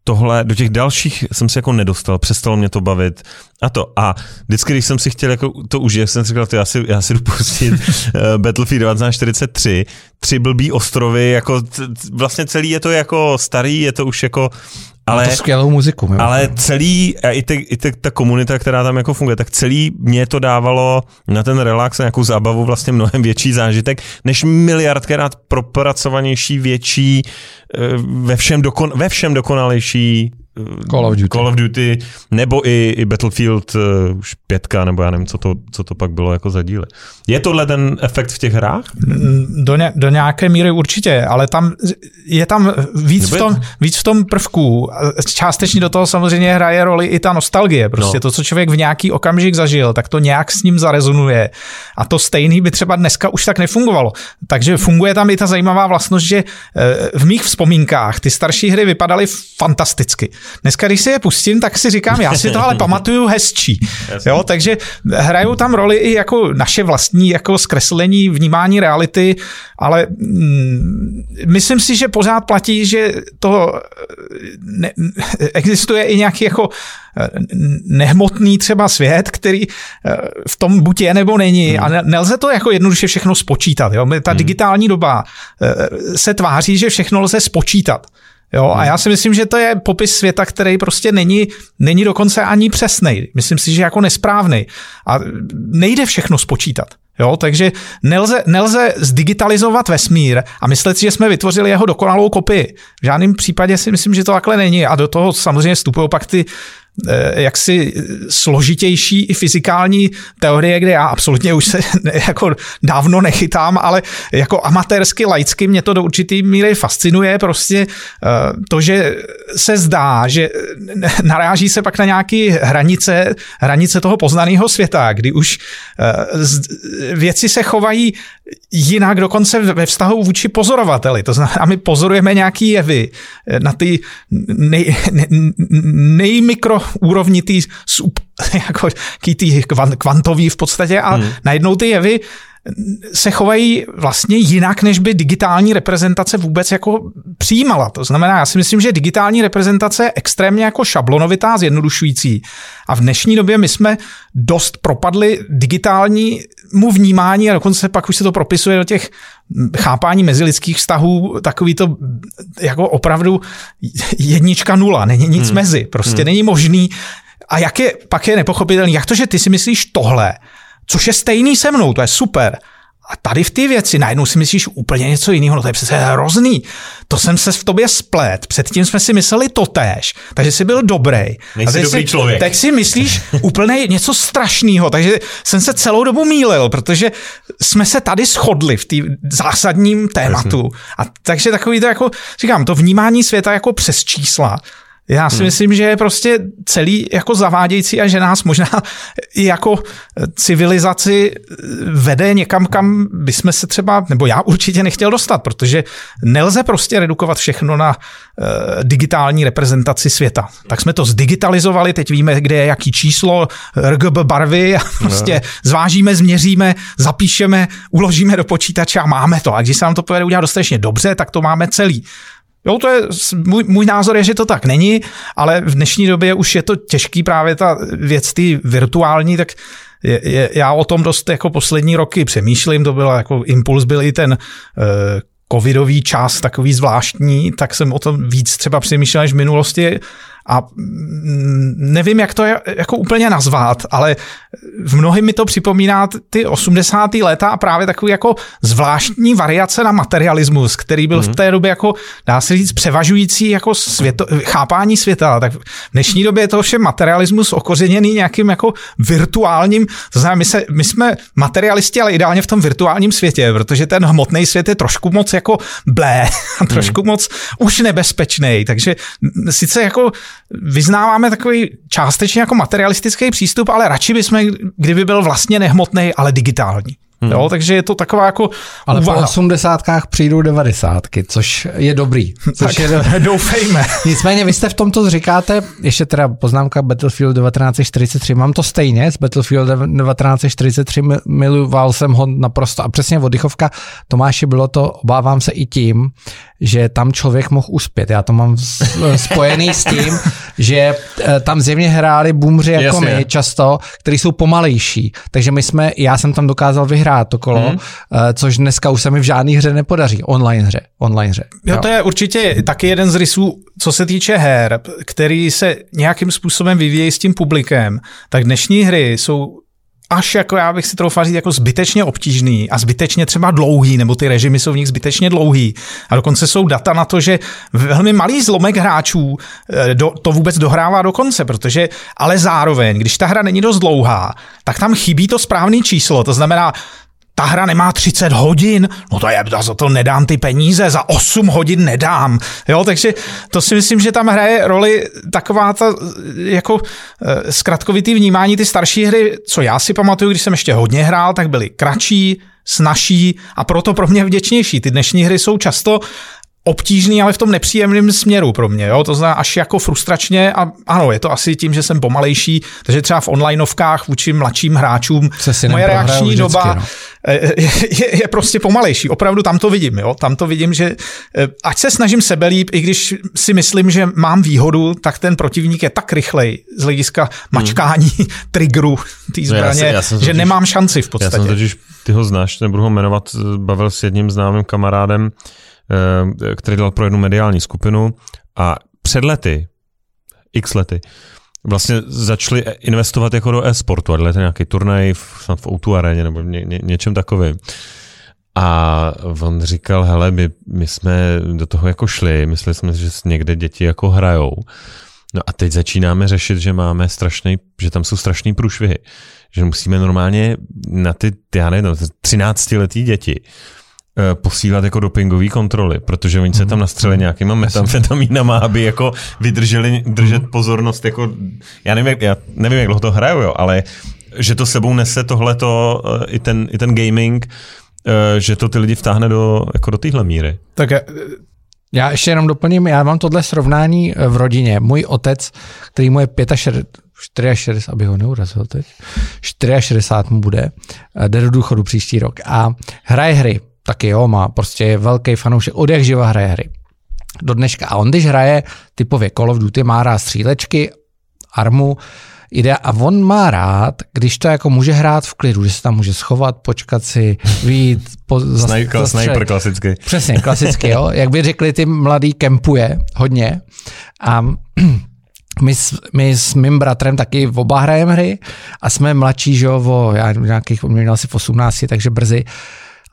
tohle, do těch dalších jsem se jako nedostal, přestalo mě to bavit a to. A vždycky, když jsem si chtěl jako to užít, jsem si říkal, já si, já si jdu (laughs) pustit uh, Battlefield 1943, tři blbý ostrovy, jako t, vlastně celý je to jako starý, je to už jako ale, to skvělou muziku. Ale celý, a i, te, i te, ta komunita, která tam jako funguje, tak celý mě to dávalo na ten relax, na nějakou zábavu vlastně mnohem větší zážitek, než miliardkrát propracovanější, větší, eh, ve všem, dokon, ve všem dokonalejší Call of Duty, Call of Duty nebo i, i Battlefield uh, už pětka, nebo já nevím, co to, co to pak bylo jako za díly. Je tohle ten efekt v těch hrách? Do, ně, do nějaké míry určitě, ale tam je tam víc, v tom, víc v tom prvku. Částečně do toho samozřejmě hraje roli i ta nostalgie. Prostě no. to, co člověk v nějaký okamžik zažil, tak to nějak s ním zarezonuje. A to stejný by třeba dneska už tak nefungovalo. Takže funguje tam i ta zajímavá vlastnost, že eh, v mých vzpomínkách ty starší hry vypadaly fantasticky. Dneska, když si je pustím, tak si říkám, já si to ale (laughs) pamatuju hezčí. Jo, takže hrajou tam roli i jako naše vlastní jako zkreslení vnímání reality, ale mm, myslím si, že pořád platí, že to ne, (laughs) existuje i nějaký jako eh, nehmotný třeba svět, který eh, v tom buď je nebo není hmm. a nelze to jako jednoduše všechno spočítat. Jo? Ta hmm. digitální doba eh, se tváří, že všechno lze spočítat. Jo, a já si myslím, že to je popis světa, který prostě není, není dokonce ani přesný. Myslím si, že jako nesprávný. A nejde všechno spočítat. Jo, takže nelze, nelze zdigitalizovat vesmír a myslet si, že jsme vytvořili jeho dokonalou kopii. V žádném případě si myslím, že to takhle není. A do toho samozřejmě vstupují pak ty jaksi složitější i fyzikální teorie, kde já absolutně už se (laughs) jako dávno nechytám, ale jako amatérsky, laicky mě to do určitý míry fascinuje. Prostě eh, to, že se zdá, že naráží se pak na nějaké hranice, hranice toho poznaného světa, kdy už eh, věci se chovají jinak dokonce ve vztahu vůči pozorovateli. To znamená, my pozorujeme nějaký jevy na ty nej, nej, nejmikro úrovni tý, (laughs) jako, tý kvantový v podstatě a hmm. najednou ty jevy se chovají vlastně jinak, než by digitální reprezentace vůbec jako přijímala. To znamená, já si myslím, že digitální reprezentace je extrémně jako šablonovitá, zjednodušující. A v dnešní době my jsme dost propadli digitálnímu vnímání a dokonce pak už se to propisuje do těch chápání mezilidských vztahů, takový to jako opravdu jednička nula, není nic hmm. mezi, prostě hmm. není možný. A jak je, pak je nepochopitelný, jak to, že ty si myslíš tohle, což je stejný se mnou, to je super. A tady v ty věci najednou si myslíš úplně něco jiného, no to je přece hrozný. To jsem se v tobě splet, předtím jsme si mysleli totéž, takže jsi byl dobrý. Nejsi a dobrý si, člověk. Teď si myslíš (laughs) úplně něco strašného, takže jsem se celou dobu mýlil, protože jsme se tady shodli v té zásadním tématu. A takže takový to jako, říkám, to vnímání světa jako přes čísla, já si hmm. myslím, že je prostě celý jako zavádějící a že nás možná i jako civilizaci vede někam, kam bychom se třeba, nebo já určitě nechtěl dostat, protože nelze prostě redukovat všechno na uh, digitální reprezentaci světa. Tak jsme to zdigitalizovali, teď víme, kde je jaký číslo, RGB barvy a prostě no. zvážíme, změříme, zapíšeme, uložíme do počítače a máme to. A když se nám to povede udělat dostatečně dobře, tak to máme celý. Jo, to je, můj, můj názor je, že to tak není, ale v dnešní době už je to těžký právě ta věc ty virtuální, tak je, je, já o tom dost jako poslední roky přemýšlím, to byl jako impuls byl i ten uh, covidový čas takový zvláštní, tak jsem o tom víc třeba přemýšlel než v minulosti a mm, nevím, jak to je jako úplně nazvat, ale v mnohém mi to připomíná ty 80. léta a právě takový jako zvláštní variace na materialismus, který byl mm. v mhm. té době jako, dá se říct, převažující jako světo, chápání světa. Tak v dnešní době je to vše materialismus okořeněný nějakým jako virtuálním, to znamená, my, se, my jsme materialisti, ale ideálně v tom virtuálním světě, protože ten hmotný svět je trošku moc jako blé, (laughs) trošku mm. moc už nebezpečný, takže sice jako vyznáváme takový částečně jako materialistický přístup, ale radši bychom, kdyby byl vlastně nehmotný, ale digitální. Hmm. Jo, takže je to taková jako Ale úvaha. po osmdesátkách přijdou devadesátky, což je dobrý. (laughs) Což tak, je do... (laughs) doufejme. (laughs) Nicméně vy jste v tomto říkáte, ještě teda poznámka Battlefield 1943, mám to stejně s Battlefield 1943, miloval jsem ho naprosto a přesně Vodychovka Tomáši bylo to, obávám se i tím, že tam člověk mohl uspět. Já to mám (laughs) spojený s tím, že eh, tam zjevně hráli boomři jako Jasně. my často, kteří jsou pomalejší. Takže my jsme, já jsem tam dokázal vyhrát to kolo, mm. což dneska už se mi v žádné hře nepodaří. Online hře. Online hře. Jo, jo, to je určitě taky jeden z rysů, co se týče her, který se nějakým způsobem vyvíjejí s tím publikem, tak dnešní hry jsou až jako já bych si troufal říct jako zbytečně obtížný a zbytečně třeba dlouhý, nebo ty režimy jsou v nich zbytečně dlouhý. A dokonce jsou data na to, že velmi malý zlomek hráčů eh, do, to vůbec dohrává do konce, protože ale zároveň, když ta hra není dost dlouhá, tak tam chybí to správné číslo, to znamená ta hra nemá 30 hodin, no to je, za to nedám ty peníze, za 8 hodin nedám. Jo, takže to si myslím, že tam hraje roli taková ta jako eh, zkratkovitý vnímání ty starší hry, co já si pamatuju, když jsem ještě hodně hrál, tak byly kratší, snažší a proto pro mě vděčnější. Ty dnešní hry jsou často obtížný, ale v tom nepříjemném směru pro mě. Jo? To znamená až jako frustračně a ano, je to asi tím, že jsem pomalejší, takže třeba v onlineovkách vůči mladším hráčům moje reakční vždycky, doba no. je, je prostě pomalejší. Opravdu tam to vidím. Jo? Tam to vidím, že eh, ať se snažím sebelíp, i když si myslím, že mám výhodu, tak ten protivník je tak rychlej z hlediska hmm. mačkání hmm. (laughs) triggeru té zbraně, no já si, já že totiž, nemám šanci v podstatě. Já jsem totiž, ty ho znáš, nebudu ho jmenovat, bavil s jedním známým kamarádem, Eh, který dělal pro jednu mediální skupinu a před lety, x lety, vlastně začali investovat jako do e-sportu a dělat nějaký turnaj v, snad v O2 aréně nebo ně, ně, něčem takovým. A on říkal, hele, my, my jsme do toho jako šli, mysleli jsme, že někde děti jako hrajou. No a teď začínáme řešit, že máme strašný, že tam jsou strašný průšvihy. Že musíme normálně na ty, já nevím, 13 letý děti Eh, posílat jako dopingové kontroly, protože oni se tam mhm. nastřeli nějakýma metamfetamínama, (laughs) aby jako vydrželi držet mhm. pozornost, jako, já nevím, jak, já nevím, jak dlouho to hraju, jo, ale že to sebou nese tohleto, eh, i ten, i ten gaming, eh, že to ty lidi vtáhne do, jako do téhle míry. Tak já ještě jenom doplním, já mám tohle srovnání v rodině. Můj otec, který mu je 65, 64, aby ho neurazil teď, 64 mu bude, jde do důchodu příští rok a hraje hry taky jo, má prostě je velký fanoušek, od jak živa hraje hry. Do dneška. A on, když hraje typově Call of Duty, má rád střílečky, armu, jde a on má rád, když to jako může hrát v klidu, že se tam může schovat, počkat si, vít, po, Snaj, Sniper klasicky. Přesně, klasicky, jo. Jak by řekli, ty mladý kempuje hodně a (clears throat) my s, my s mým bratrem taky oba hrajeme hry a jsme mladší, že jo, o, já nějakých, měl asi v 18, takže brzy,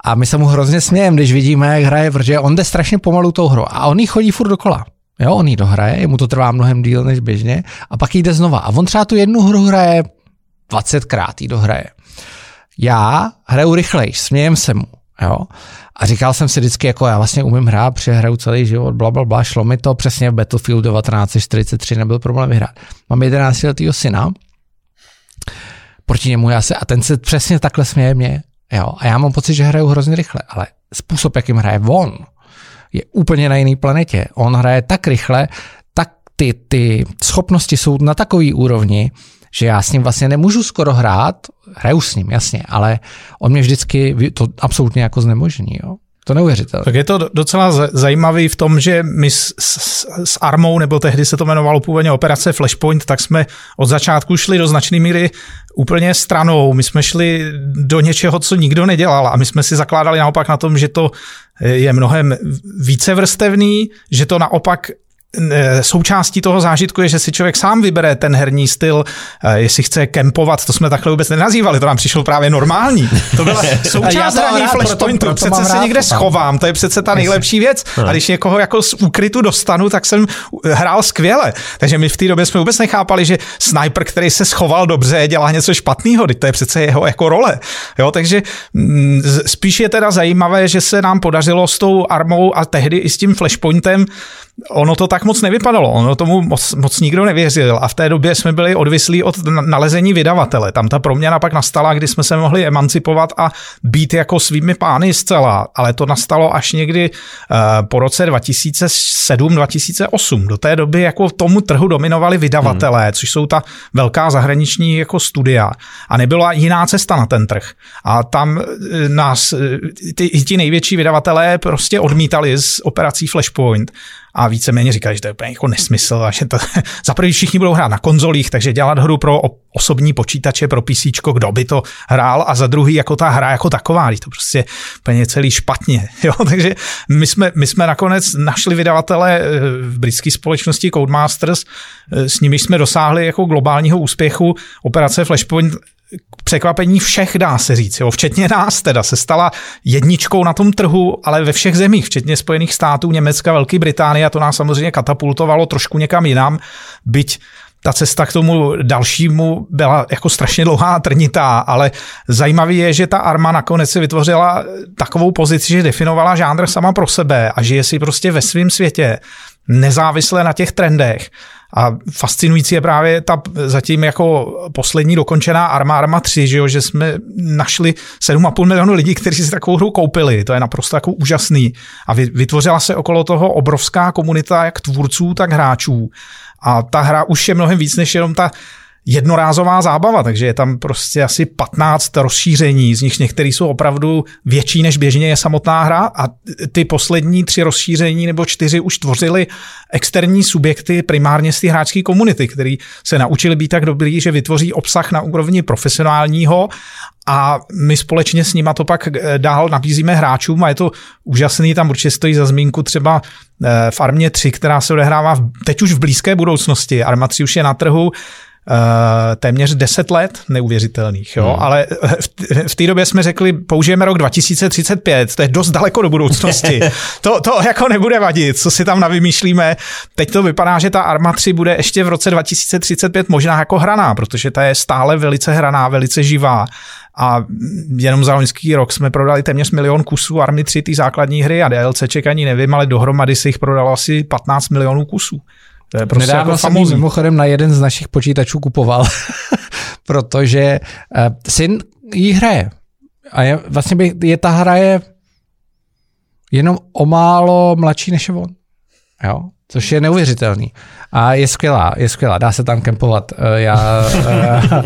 a my se mu hrozně smějeme, když vidíme, jak hraje, protože on jde strašně pomalu tou hrou a on jí chodí furt dokola. Jo, on jí dohraje, mu to trvá mnohem díl než běžně a pak jde znova. A on třeba tu jednu hru hraje 20krát jí dohraje. Já hraju rychleji, smějem se mu. Jo? A říkal jsem si vždycky, jako já vlastně umím hrát, přehraju celý život, bla, bla, bla, šlo mi to přesně v Battlefield 1943, nebyl problém vyhrát. Mám 11 letého syna, proti němu já se, a ten se přesně takhle směje mě, Jo, a já mám pocit, že hraju hrozně rychle, ale způsob, jakým hraje on, je úplně na jiné planetě. On hraje tak rychle, tak ty, ty schopnosti jsou na takový úrovni, že já s ním vlastně nemůžu skoro hrát, hraju s ním, jasně, ale on mě vždycky to absolutně jako znemožní. Jo. To neuvěřitelné. Tak je to docela zajímavý v tom, že my s, s, s Armou, nebo tehdy se to jmenovalo původně operace Flashpoint, tak jsme od začátku šli do značné míry úplně stranou. My jsme šli do něčeho, co nikdo nedělal a my jsme si zakládali naopak na tom, že to je mnohem více vrstevný, že to naopak součástí toho zážitku je, že si člověk sám vybere ten herní styl, eh, jestli chce kempovat, to jsme takhle vůbec nenazývali, to nám přišlo právě normální. To byla (laughs) součást hraní Flashpointu, přece se někde schovám, to je přece ta nejlepší věc. A když někoho jako z úkrytu dostanu, tak jsem hrál skvěle. Takže my v té době jsme vůbec nechápali, že sniper, který se schoval dobře, dělá něco špatného, to je přece jeho jako role. Jo, takže mm, spíš je teda zajímavé, že se nám podařilo s tou armou a tehdy i s tím Flashpointem ono to tak moc nevypadalo, ono tomu moc, moc nikdo nevěřil a v té době jsme byli odvislí od nalezení vydavatele. Tam ta proměna pak nastala, kdy jsme se mohli emancipovat a být jako svými pány zcela, ale to nastalo až někdy uh, po roce 2007-2008. Do té doby jako tomu trhu dominovali vydavatelé, hmm. což jsou ta velká zahraniční jako studia a nebyla jiná cesta na ten trh. A tam eh, nás eh, ty, ti největší vydavatelé prostě odmítali z operací Flashpoint a víceméně říkali, že to je úplně jako nesmysl a že to, (laughs) za první všichni budou hrát na konzolích, takže dělat hru pro osobní počítače, pro PC, kdo by to hrál a za druhý jako ta hra jako taková, to prostě úplně celý špatně. (laughs) Jo? Takže my jsme, my jsme nakonec našli vydavatele eh, v britské společnosti Codemasters, eh, s nimi jsme dosáhli jako globálního úspěchu operace Flashpoint překvapení všech, dá se říct, jo, včetně nás teda, se stala jedničkou na tom trhu, ale ve všech zemích, včetně Spojených států, Německa, Velké Británie, a to nás samozřejmě katapultovalo trošku někam jinam, byť ta cesta k tomu dalšímu byla jako strašně dlouhá a trnitá, ale zajímavé je, že ta Arma nakonec si vytvořila takovou pozici, že definovala žánr sama pro sebe a žije si prostě ve svém světě, nezávisle na těch trendech. A fascinující je právě ta zatím jako poslední dokončená Arma Arma 3, že, jo, že jsme našli 7,5 milionu lidí, kteří si takovou hru koupili. To je naprosto jako úžasný. A vytvořila se okolo toho obrovská komunita jak tvůrců, tak hráčů. A ta hra už je mnohem víc než jenom ta jednorázová zábava, takže je tam prostě asi 15 rozšíření, z nich některé jsou opravdu větší než běžně je samotná hra a ty poslední tři rozšíření nebo čtyři už tvořily externí subjekty primárně z té hráčské komunity, který se naučili být tak dobrý, že vytvoří obsah na úrovni profesionálního a my společně s nima to pak eh, dál nabízíme hráčům a je to úžasný, tam určitě stojí za zmínku třeba eh, v Armě 3, která se odehrává teď už v blízké budoucnosti. Arma 3 už je na trhu, téměř 10 let neuvěřitelných, jo? Hmm. ale v, v té době jsme řekli, použijeme rok 2035, to je dost daleko do budoucnosti. (laughs) to, to jako nebude vadit, co si tam navymýšlíme. Teď to vypadá, že ta Arma 3 bude ještě v roce 2035 možná jako hraná, protože ta je stále velice hraná, velice živá. A jenom za loňský rok jsme prodali téměř milion kusů Army 3, ty základní hry a DLCček ani nevím, ale dohromady si jich prodalo asi 15 milionů kusů. To je prostě Nedávno jako jsem famózní. mimochodem na jeden z našich počítačů kupoval, (laughs) protože uh, syn jí hraje. A je, vlastně by, je ta hra je jenom o málo mladší než je on. Jo? Což je neuvěřitelný. A je skvělá, je skvělá, dá se tam kempovat. Eh, já, (laughs)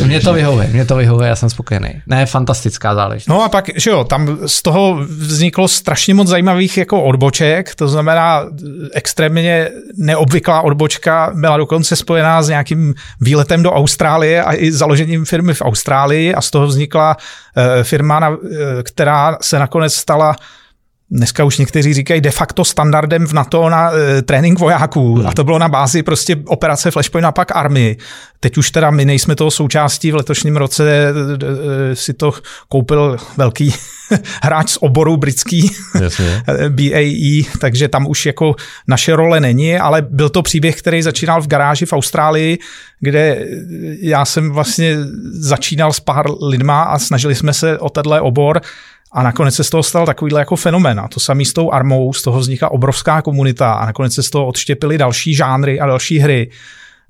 uh, mě to vyhovuje, mě to vyhovuje, já jsem spokojený. Ne, fantastická záležitost. No a pak, že jo, tam z toho vzniklo strašně moc zajímavých jako odboček, to znamená extrémně neobvyklá odbočka byla dokonce spojená s nějakým výletem do Austrálie a i založením firmy v Austrálii a z toho vznikla firma, která se nakonec stala dneska už někteří říkají de facto standardem v NATO na e, trénink vojáků hmm. a to bylo na bázi prostě operace Flashpoint a pak army. Teď už teda my nejsme toho součástí, v letošním roce e, e, si to koupil velký (laughs) hráč z oboru britský BAE, (laughs) takže tam už jako naše role není, ale byl to příběh, který začínal v garáži v Austrálii, kde já jsem vlastně začínal s pár lidma a snažili jsme se o tenhle obor a nakonec se z toho stal takovýhle jako fenomén. A to samý s tou armou, z toho vznikla obrovská komunita a nakonec se z toho odštěpily další žánry a další hry.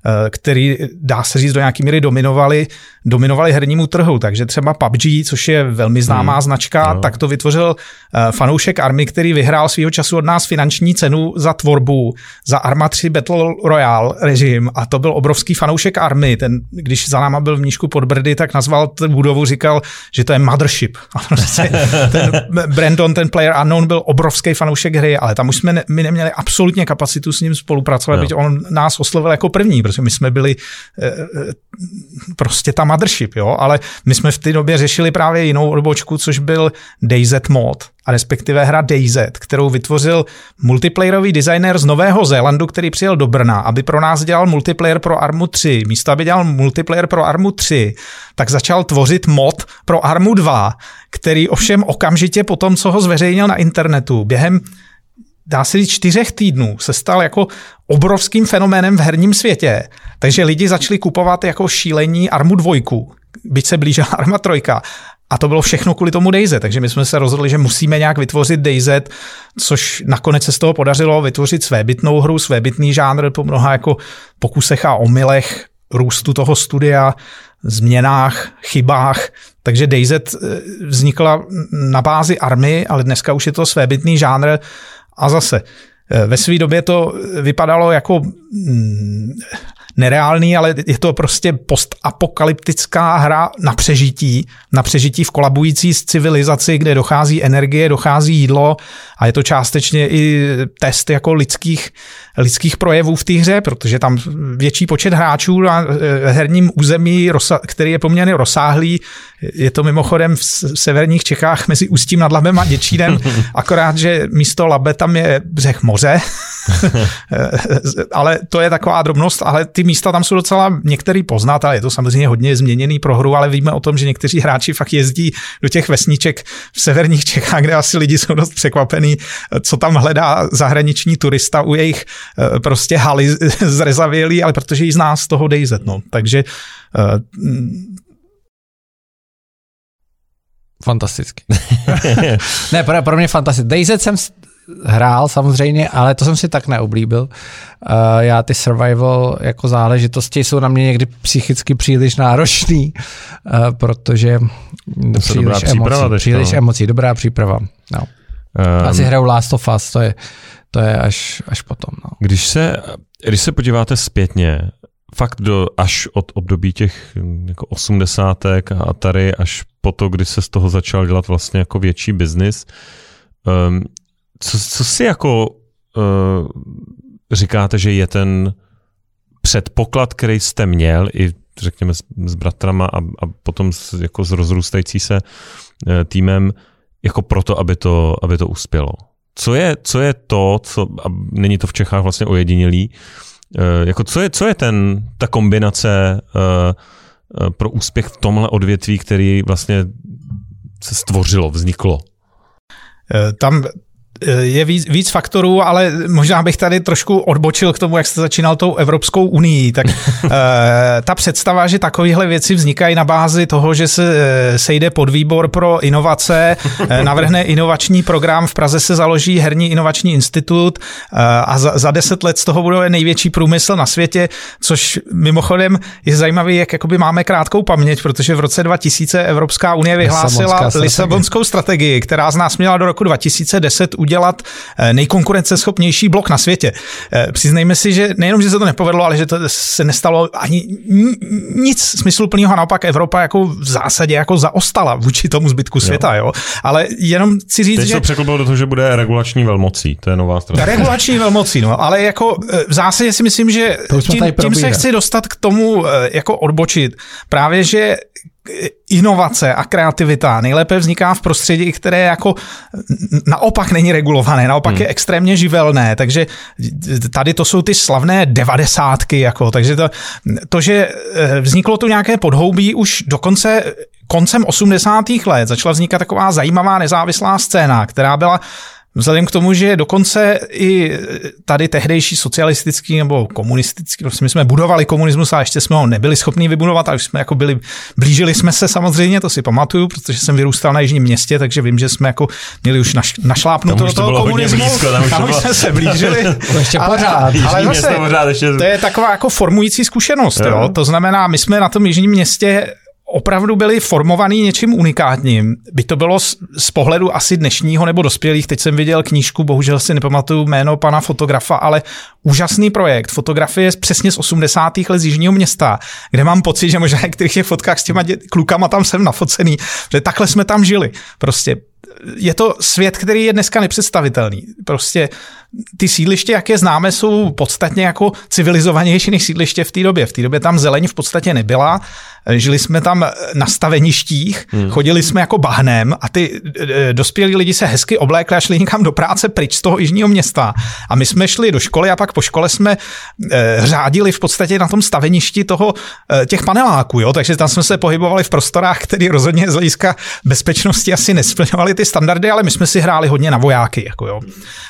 Eh, který, dá se říct, do nějaký míry dominovali, dominovali hernímu trhu. Takže třeba PUBG, což je velmi známá hmm. značka, no. tak to vytvořil eh, fanoušek Army, který vyhrál svýho času od nás finanční cenu za tvorbu, za Arma 3 Battle Royale režim a to byl obrovský fanoušek Army. Ten, když za náma byl v Nížku pod Brdy, tak nazval tu budovu, říkal, že to je mothership. (laughs) Prostě ten Brandon, ten player unknown, byl obrovský fanoušek hry, ale tam už jsme ne, my neměli absolutně kapacitu s ním spolupracovat, byť on nás oslovil jako první, protože my jsme byli eh, eh, prostě ta mothership, jo, ale my jsme v té době řešili právě jinou odbočku, což byl DayZ mod, a respektive hra DayZ, kterou vytvořil multiplayerový designer z Nového Zélandu, který přijel do Brna, aby pro nás dělal multiplayer pro Armu 3. Místo, aby dělal multiplayer pro Armu 3, tak začal tvořit mod pro Armu 2, který ovšem okamžitě po tom, co ho zveřejnil na internetu, během dá se říct, čtyřech týdnů se stal jako obrovským fenoménem v herním světě. Takže lidi začali kupovat jako šílení Armu dvojku, byť se blížila (laughs) Arma trojka. A to bylo všechno kvůli tomu DayZ, takže my jsme se rozhodli, že musíme nějak vytvořit DayZ, což nakonec se z toho podařilo vytvořit svébytnou hru, svébytný žánr po mnoha jako pokusech a omylech růstu toho studia, změnách, chybách. Takže DayZ eh, vznikla na bázi army, ale dneska už je to svébytný žánr, a zase, eh, ve své době to vypadalo jako mm, nereálný, ale je to prostě postapokalyptická hra na přežití, na přežití v kolabující civilizaci, kde dochází energie, dochází jídlo a je to částečně i test jako lidských, lidských projevů v té hře, protože tam větší počet hráčů na eh, herním území, který je poměrně rozsáhlý, je to mimochodem v severních Čechách mezi Ústím nad Labem a Děčínem, (laughs) akorát, že místo Labe tam je břeh moře, (laughs) ale to je taková drobnost, ale ty místa tam jsou docela některý poznat, ale je to samozřejmě hodně změněný pro hru, ale víme o tom, že někteří hráči fakt jezdí do těch vesniček v severních Čechách, kde asi lidi jsou dost překvapený, co tam hledá zahraniční turista u jejich eh, prostě haly zrezavělý, ale protože jí zná z toho DayZ, no. Takže eh, Fantasticky. (laughs) ne, pro, pro mě fantasticky. DayZ jsem hrál samozřejmě, ale to jsem si tak neoblíbil. Uh, já ty survival jako záležitosti jsou na mě někdy psychicky příliš náročný, uh, protože to příliš dobrá emocí, příprava příliš no. emocí, dobrá příprava. No. Um, Asi hraju Last of Us, to je, to je až, až potom. No. Když, se, když se podíváte zpětně, fakt do, až od období těch jako osmdesátek a Atari až po to, kdy se z toho začal dělat vlastně jako větší biznis, um, co, co si jako uh, říkáte, že je ten předpoklad, který jste měl i řekněme s, s bratrama a, a potom s, jako s rozrůstající se uh, týmem, jako proto, aby to, aby to uspělo. Co je, co je to, co, a není to v Čechách vlastně ojedinělý, uh, jako co je, co je ten, ta kombinace uh, pro úspěch v tomhle odvětví, který vlastně se stvořilo, vzniklo? Tam je víc, víc faktorů, ale možná bych tady trošku odbočil k tomu, jak jste začínal tou Evropskou unii. Tak uh, (laughs) ta představa, že takovéhle věci vznikají na bázi toho, že se uh, sejde podvýbor pro inovace, (laughs) navrhne inovační program, v Praze se založí herní inovační institut a za, za deset let z toho bude největší průmysl na světě, což mimochodem je zajímavé, jak jakoby máme krátkou paměť, protože v roce 2000 Evropská unie vyhlásila Lisabonskou strategii, která z nás měla do roku 2010 udělat eh, nejkonkurenceschopnější blok na světě. Eh, přiznejme si, že nejenom, že se to nepovedlo, ale že to se nestalo ani nic smysluplného a naopak Evropa jako v zásadě jako zaostala vůči tomu zbytku světa, jo. jo? Ale jenom chci říct, Teď že... to překlopilo do toho, že bude regulační velmocí, to je nová strana. Regulační velmocí, no, ale jako eh, v zásadě si myslím, že tím, tím se chci dostat k tomu jako odbočit. Právě, že inovace a kreativita nejlépe vzniká v prostředí, které jako naopak není regulované, naopak hmm. je extrémně živelné, takže tady to jsou ty slavné devadesátky, jako, takže to, to, že eh, vzniklo tu nějaké podhoubí už dokonce koncem 80. let začala vznikat taková zajímavá nezávislá scéna, která byla Vzhledem k tomu, že dokonce i tady tehdejší socialistický nebo komunistický, prostě my jsme budovali komunismus a ještě jsme ho nebyli schopni vybudovat, ale už jsme jako byli, blížili jsme se samozřejmě, to si pamatuju, protože jsem vyrůstal na jižním městě, takže vím, že jsme jako měli už naš, našlápnuto do toho komunismu. Blízko, tam už, tam už jsme se blížili. (laughs) to ještě ale, pořád. Ale zase, pořád ještě... to je taková jako formující zkušenost. Jo. Jo? To znamená, my jsme na tom jižním městě opravdu byli formovaný něčím unikátním. By to bylo z, z pohledu asi dnešního nebo dospělých. Teď jsem viděl knížku, bohužel si nepamatuju jméno pana fotografa, ale úžasný projekt. Fotografie přesně z 80. let z Jižního města, kde mám pocit, že možná některých těch fotkách s těma dě- klukama tam jsem nafocený, že takhle jsme tam žili. Prostě je to svět, který je dneska nepředstavitelný. Prostě ty sídliště, jak je známe, jsou podstatně jako civilizovanější než sídliště v té době. V té době tam zeleň v podstatě nebyla, žili jsme tam na staveništích, hmm. chodili jsme jako bahnem a ty e, dospělí lidi se hezky oblékli a šli někam do práce pryč z toho jižního města. A my jsme šli do školy a pak po škole jsme e, řádili v podstatě na tom staveništi toho těch paneláků, jo? takže tam jsme se pohybovali v prostorách, které rozhodně z hlediska bezpečnosti asi nesplňovaly ty standardy, ale my jsme si hráli hodně na vojáky. Jako jo.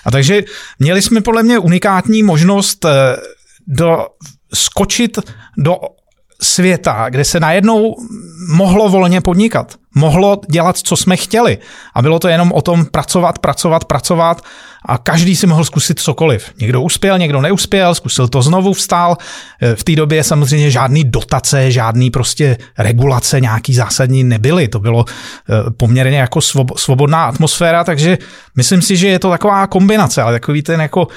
A takže Měli jsme podle mě unikátní možnost eh, do, skočit do světa, kde se najednou mohlo volně podnikat. Mohlo dělat, co jsme chtěli. A bylo to jenom o tom pracovat, pracovat, pracovat a každý si mohl zkusit cokoliv. Někdo uspěl, někdo neuspěl, zkusil to znovu, vstál. V té době samozřejmě žádný dotace, žádný prostě regulace nějaký zásadní nebyly. To bylo eh, poměrně jako svobodná atmosféra, takže myslím si, že je to taková kombinace, ale takový ten jako